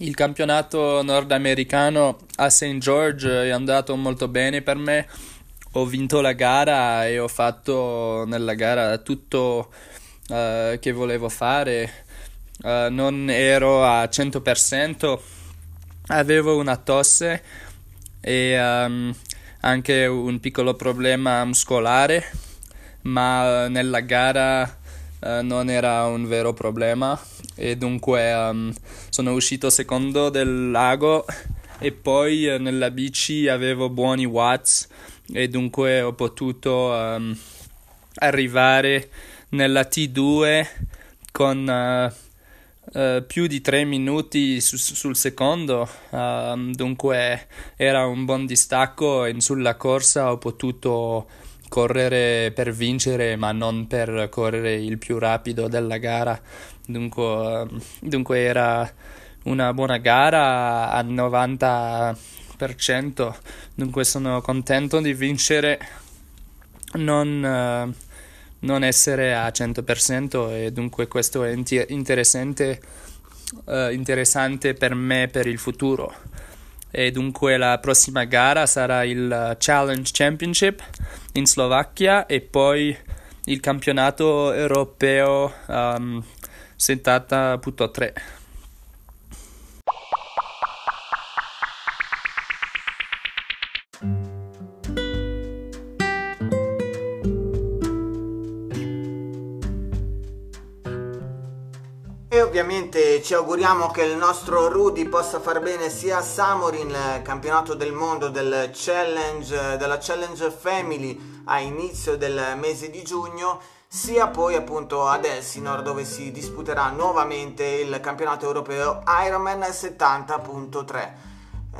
Il campionato nordamericano a St. George è andato molto bene per me. Ho vinto la gara e ho fatto nella gara tutto uh, che volevo fare uh, non ero a 100%, avevo una tosse e um, anche un piccolo problema muscolare, ma nella gara uh, non era un vero problema e dunque um, sono uscito secondo del lago e poi uh, nella bici avevo buoni watts e dunque ho potuto um, arrivare nella T2 con uh, Uh, più di tre minuti su, sul secondo, uh, dunque era un buon distacco e sulla corsa ho potuto correre per vincere ma non per correre il più rapido della gara, dunque, uh, dunque era una buona gara al 90%, dunque sono contento di vincere. Non eh, non essere a 100% e dunque questo è interessante, uh, interessante per me per il futuro. E dunque la prossima gara sarà il Challenge Championship in Slovacchia e poi il campionato europeo um, 70.3. ovviamente ci auguriamo che il nostro Rudy possa far bene sia a Samorin, campionato del mondo del challenge, della Challenge Family a inizio del mese di giugno, sia poi appunto ad Elsinore dove si disputerà nuovamente il campionato europeo Ironman 70.3.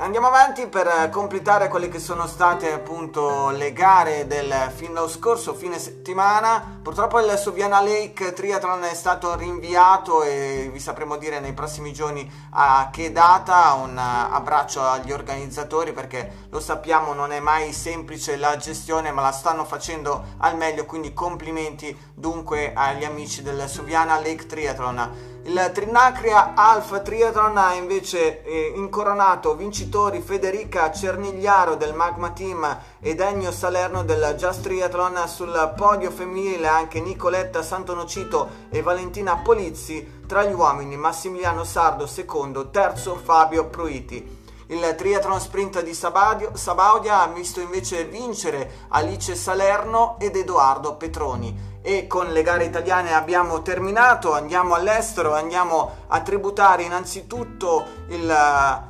Andiamo avanti per completare quelle che sono state appunto le gare del fino scorso fine settimana. Purtroppo il Soviana Lake Triathlon è stato rinviato e vi sapremo dire nei prossimi giorni a che data. Un abbraccio agli organizzatori perché lo sappiamo non è mai semplice la gestione ma la stanno facendo al meglio, quindi complimenti dunque agli amici del Soviana Lake Triathlon. Il Trinacria Alpha Triathlon ha invece eh, incoronato vincitori Federica Cernigliaro del Magma Team ed Ennio Salerno del Just Triathlon. Sul podio femminile anche Nicoletta Santonocito e Valentina Polizzi. Tra gli uomini Massimiliano Sardo secondo, terzo Fabio Pruiti. Il triathlon sprint di Sabadio, Sabaudia ha visto invece vincere Alice Salerno ed Edoardo Petroni. E con le gare italiane abbiamo terminato, andiamo all'estero, andiamo a tributare innanzitutto il,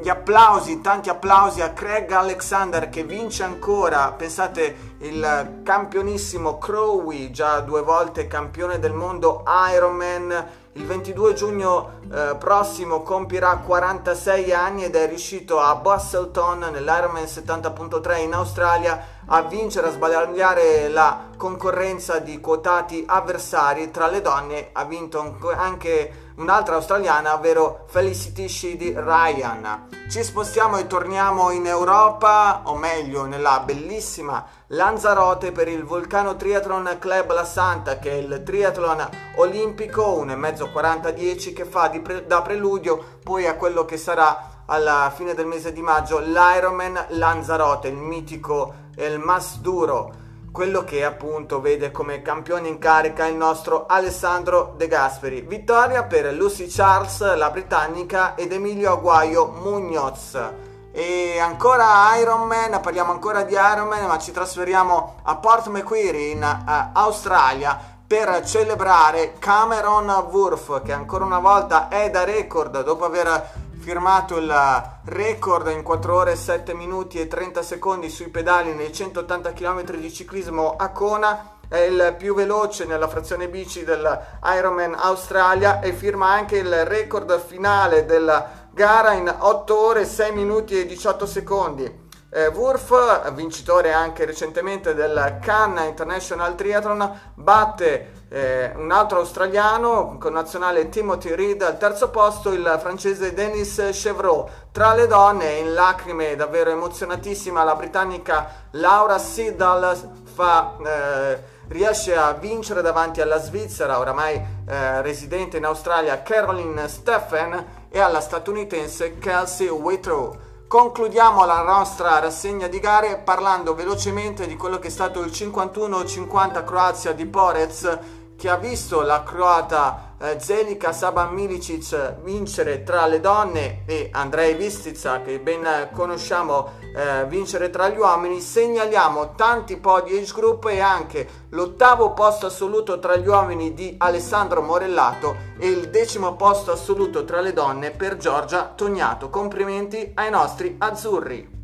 gli applausi, tanti applausi a Craig Alexander che vince ancora, pensate il campionissimo Crowley, già due volte campione del mondo Ironman, il 22 giugno eh, prossimo compirà 46 anni ed è riuscito a Busselton nell'Ironman 70.3 in Australia a vincere, a sbagliare la concorrenza di quotati avversari. Tra le donne ha vinto anche un'altra australiana, ovvero Felicity Shidi Ryan. Ci spostiamo e torniamo in Europa, o meglio nella bellissima Lanzarote per il Vulcano Triathlon Club La Santa, che è il triathlon olimpico 1,5 40-10 che fa pre- da preludio poi a quello che sarà alla fine del mese di maggio l'Ironman Lanzarote, il mitico il Mas Duro, quello che appunto vede come campione in carica il nostro Alessandro De Gasperi. Vittoria per Lucy Charles, la britannica, ed Emilio Aguaio Munoz. E ancora Ironman, parliamo ancora di Ironman, ma ci trasferiamo a Port Macquarie in uh, Australia per celebrare Cameron Wurf, che ancora una volta è da record dopo aver firmato il record in 4 ore 7 minuti e 30 secondi sui pedali nei 180 km di ciclismo a Kona è il più veloce nella frazione bici dell'Ironman Australia e firma anche il record finale della gara in 8 ore 6 minuti e 18 secondi. Eh, Wurf, vincitore anche recentemente del Cannes International Triathlon, batte eh, un altro australiano con nazionale Timothy Reed al terzo posto, il francese Denis Chevreau. Tra le donne, in lacrime, davvero emozionatissima, la britannica Laura Siddall fa... Eh, riesce a vincere davanti alla Svizzera, oramai eh, residente in Australia, Caroline Steffen e alla statunitense Kelsey Whitrow. Concludiamo la nostra rassegna di gare parlando velocemente di quello che è stato il 51-50 Croazia di Porez che ha visto la croata eh, Zelika Saban Milicic vincere tra le donne e Andrei Vistica che ben conosciamo eh, vincere tra gli uomini. Segnaliamo tanti podi age group e anche l'ottavo posto assoluto tra gli uomini di Alessandro Morellato e il decimo posto assoluto tra le donne per Giorgia Tognato. Complimenti ai nostri azzurri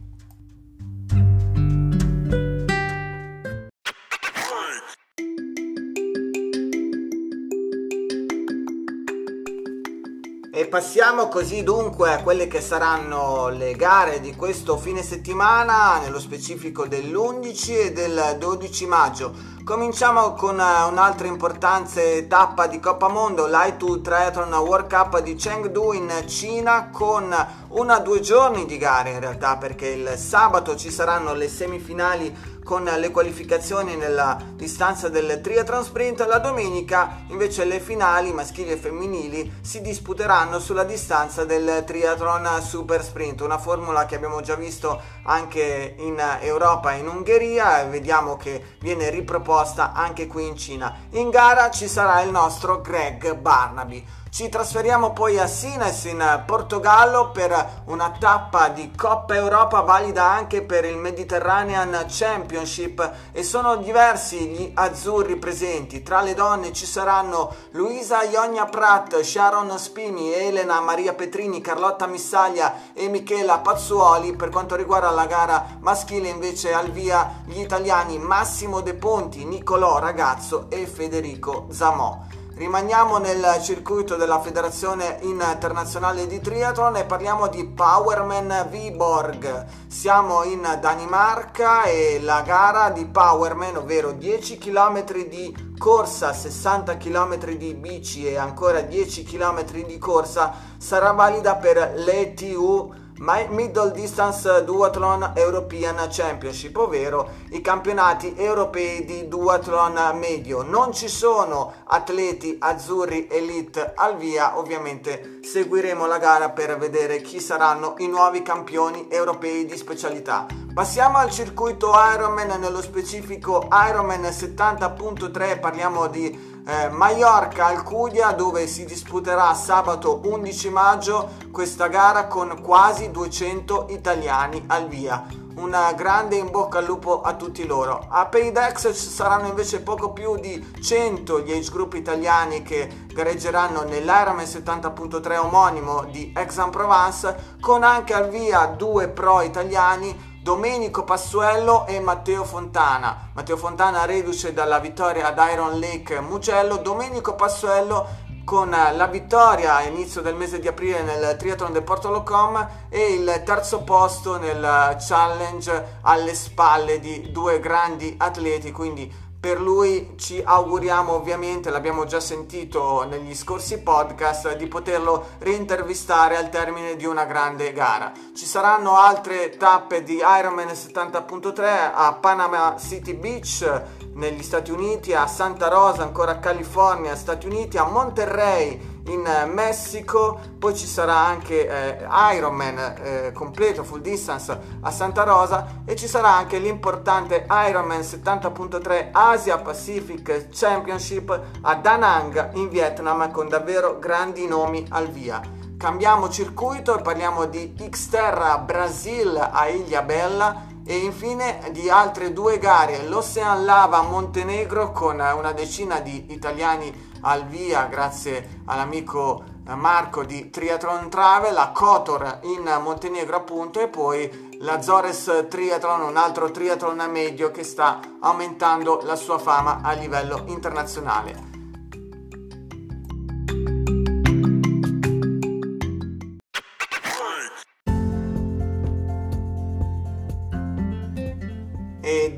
passiamo così dunque a quelle che saranno le gare di questo fine settimana, nello specifico dell'11 e del 12 maggio. Cominciamo con eh, un'altra importante tappa di Coppa Mondo, l'I2 Triathlon World Cup di Chengdu in Cina con una due giorni di gare in realtà perché il sabato ci saranno le semifinali con le qualificazioni nella distanza del triathlon sprint, la domenica invece le finali maschili e femminili si disputeranno sulla distanza del triathlon super sprint, una formula che abbiamo già visto anche in Europa e in Ungheria e vediamo che viene riproposta anche qui in Cina. In gara ci sarà il nostro Greg Barnaby. Ci trasferiamo poi a Sines in Portogallo per una tappa di Coppa Europa valida anche per il Mediterranean Championship e sono diversi gli azzurri presenti. Tra le donne ci saranno Luisa Ionia Pratt, Sharon Spini, Elena Maria Petrini, Carlotta Missaglia e Michela Pazzuoli. Per quanto riguarda la gara maschile invece al via gli italiani Massimo De Ponti, Nicolò Ragazzo e Federico Zamò. Rimaniamo nel circuito della Federazione Internazionale di Triathlon e parliamo di Powerman Viborg. Siamo in Danimarca e la gara di Powerman, ovvero 10 km di corsa, 60 km di bici e ancora 10 km di corsa, sarà valida per l'ETU Middle Distance Duathlon European Championship, ovvero i campionati europei di duathlon medio. Non ci sono atleti azzurri elite al via, ovviamente seguiremo la gara per vedere chi saranno i nuovi campioni europei di specialità. Passiamo al circuito Ironman, nello specifico Ironman 70.3, parliamo di eh, Mallorca Alcudia dove si disputerà sabato 11 maggio questa gara con quasi 200 italiani al via. Un grande in bocca al lupo a tutti loro. A Paydex ci saranno invece poco più di 100 gli age group italiani che gareggeranno nell'Ironman 70.3 omonimo di Aix-en-Provence con anche al via due pro italiani Domenico Passuello e Matteo Fontana. Matteo Fontana reduce dalla vittoria ad Iron Lake Mugello, Domenico Passuello con la vittoria a inizio del mese di aprile nel triathlon del Porto Locom e il terzo posto nel challenge alle spalle di due grandi atleti, quindi per lui ci auguriamo ovviamente, l'abbiamo già sentito negli scorsi podcast, di poterlo reintervistare al termine di una grande gara. Ci saranno altre tappe di Ironman 70.3 a Panama City Beach negli Stati Uniti, a Santa Rosa, ancora California, Stati Uniti, a Monterrey in Messico, poi ci sarà anche eh, Ironman eh, completo, full distance a Santa Rosa e ci sarà anche l'importante Ironman 70.3 Asia Pacific Championship a Da Nang in Vietnam con davvero grandi nomi al via. Cambiamo circuito e parliamo di Xterra Brasil a Ilha Bella e infine di altre due gare, l'Ocean Lava Montenegro con una decina di italiani al via grazie all'amico Marco di Triathlon Travel, la Kotor in Montenegro appunto e poi la Zores Triathlon, un altro triathlon medio che sta aumentando la sua fama a livello internazionale.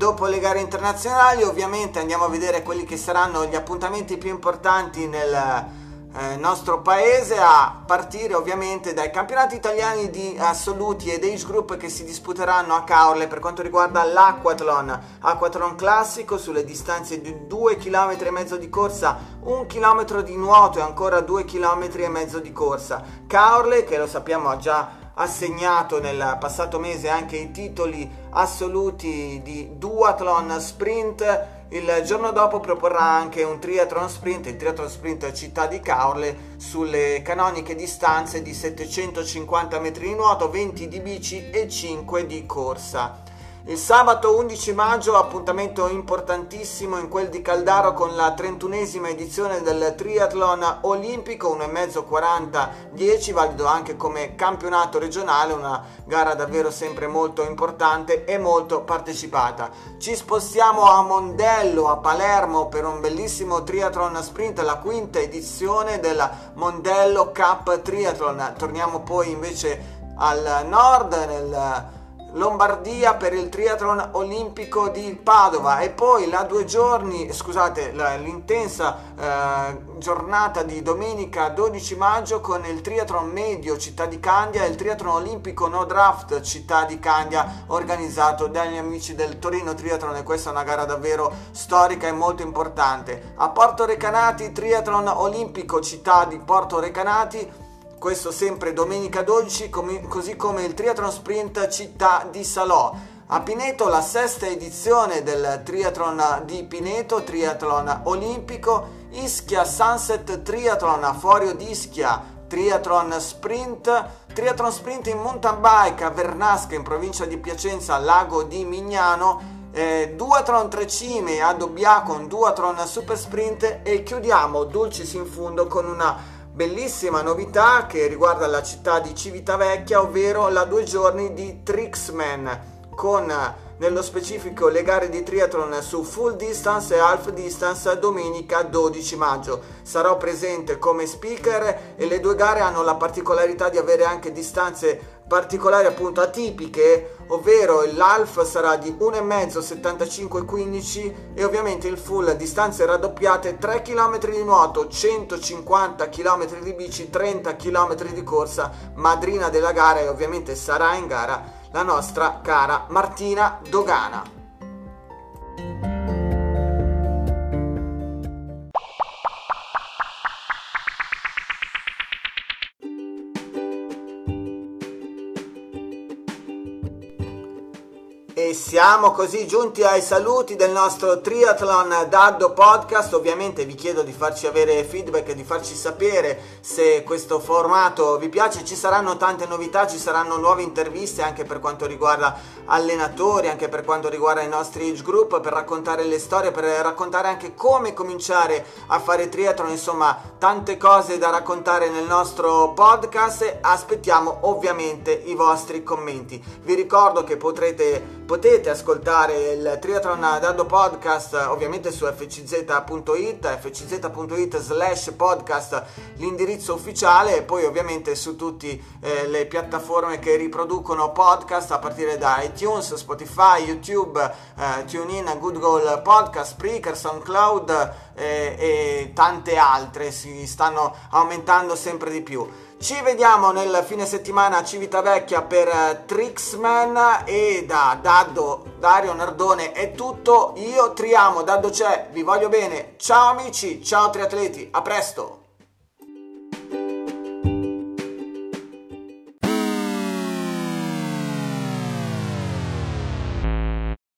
Dopo le gare internazionali ovviamente andiamo a vedere quelli che saranno gli appuntamenti più importanti nel eh, nostro paese a partire ovviamente dai campionati italiani di assoluti ed age group che si disputeranno a Caorle per quanto riguarda l'Aquathlon Aquathlon classico sulle distanze di 2 km e mezzo di corsa 1 km di nuoto e ancora 2 km e mezzo di corsa. Caorle che lo sappiamo ha già assegnato nel passato mese anche i titoli assoluti di duathlon sprint il giorno dopo proporrà anche un triathlon sprint, il triathlon sprint città di Caorle sulle canoniche distanze di 750 metri di nuoto, 20 di bici e 5 di corsa. Il sabato 11 maggio appuntamento importantissimo in quel di Caldaro con la 31esima edizione del triathlon olimpico 1,5 40 10 valido anche come campionato regionale una gara davvero sempre molto importante e molto partecipata. Ci spostiamo a Mondello a Palermo per un bellissimo triathlon sprint la quinta edizione della Mondello Cup Triathlon. Torniamo poi invece al nord nel Lombardia per il triathlon olimpico di Padova e poi la due giorni, scusate, l'intensa eh, giornata di domenica 12 maggio con il triathlon medio Città di Candia e il triathlon olimpico no draft Città di Candia organizzato dagli amici del Torino Triathlon e questa è una gara davvero storica e molto importante. A Porto Recanati triathlon olimpico Città di Porto Recanati questo sempre domenica 12, com- così come il triathlon sprint città di Salò. A Pineto la sesta edizione del triathlon di Pineto, triathlon olimpico, Ischia Sunset Triathlon a Forio d'Ischia, triathlon sprint, triathlon sprint in mountain bike a Vernasca in provincia di Piacenza, lago di Mignano, eh, duathlon 3 cime a Dobbiaco, un duathlon super sprint. E chiudiamo dulcis in fundo con una bellissima novità che riguarda la città di Civitavecchia, ovvero la due giorni di Trixman. con nello specifico le gare di triathlon su full distance e half distance domenica 12 maggio. Sarò presente come speaker e le due gare hanno la particolarità di avere anche distanze particolari appunto atipiche, ovvero l'half sarà di 1,5 75 15 e ovviamente il full distanze raddoppiate 3 km di nuoto, 150 km di bici, 30 km di corsa, madrina della gara e ovviamente sarà in gara la nostra cara Martina Dogana. Siamo così giunti ai saluti del nostro Triathlon Daddo Podcast. Ovviamente vi chiedo di farci avere feedback e di farci sapere se questo formato vi piace. Ci saranno tante novità, ci saranno nuove interviste anche per quanto riguarda allenatori, anche per quanto riguarda i nostri age group, per raccontare le storie, per raccontare anche come cominciare a fare triathlon. Insomma, tante cose da raccontare nel nostro podcast. Aspettiamo ovviamente i vostri commenti. Vi ricordo che potrete potete ascoltare il Triathlon Dado Podcast ovviamente su fcz.it, fcz.it slash podcast l'indirizzo ufficiale e poi ovviamente su tutte eh, le piattaforme che riproducono podcast a partire da iTunes, Spotify, YouTube, eh, TuneIn, Google Podcast, Spreaker, SoundCloud eh, e tante altre si stanno aumentando sempre di più. Ci vediamo nel fine settimana a Civitavecchia per uh, Trixman e da Daddo Dario Nardone è tutto. Io triamo, Daddo c'è, vi voglio bene. Ciao amici, ciao triatleti, a presto!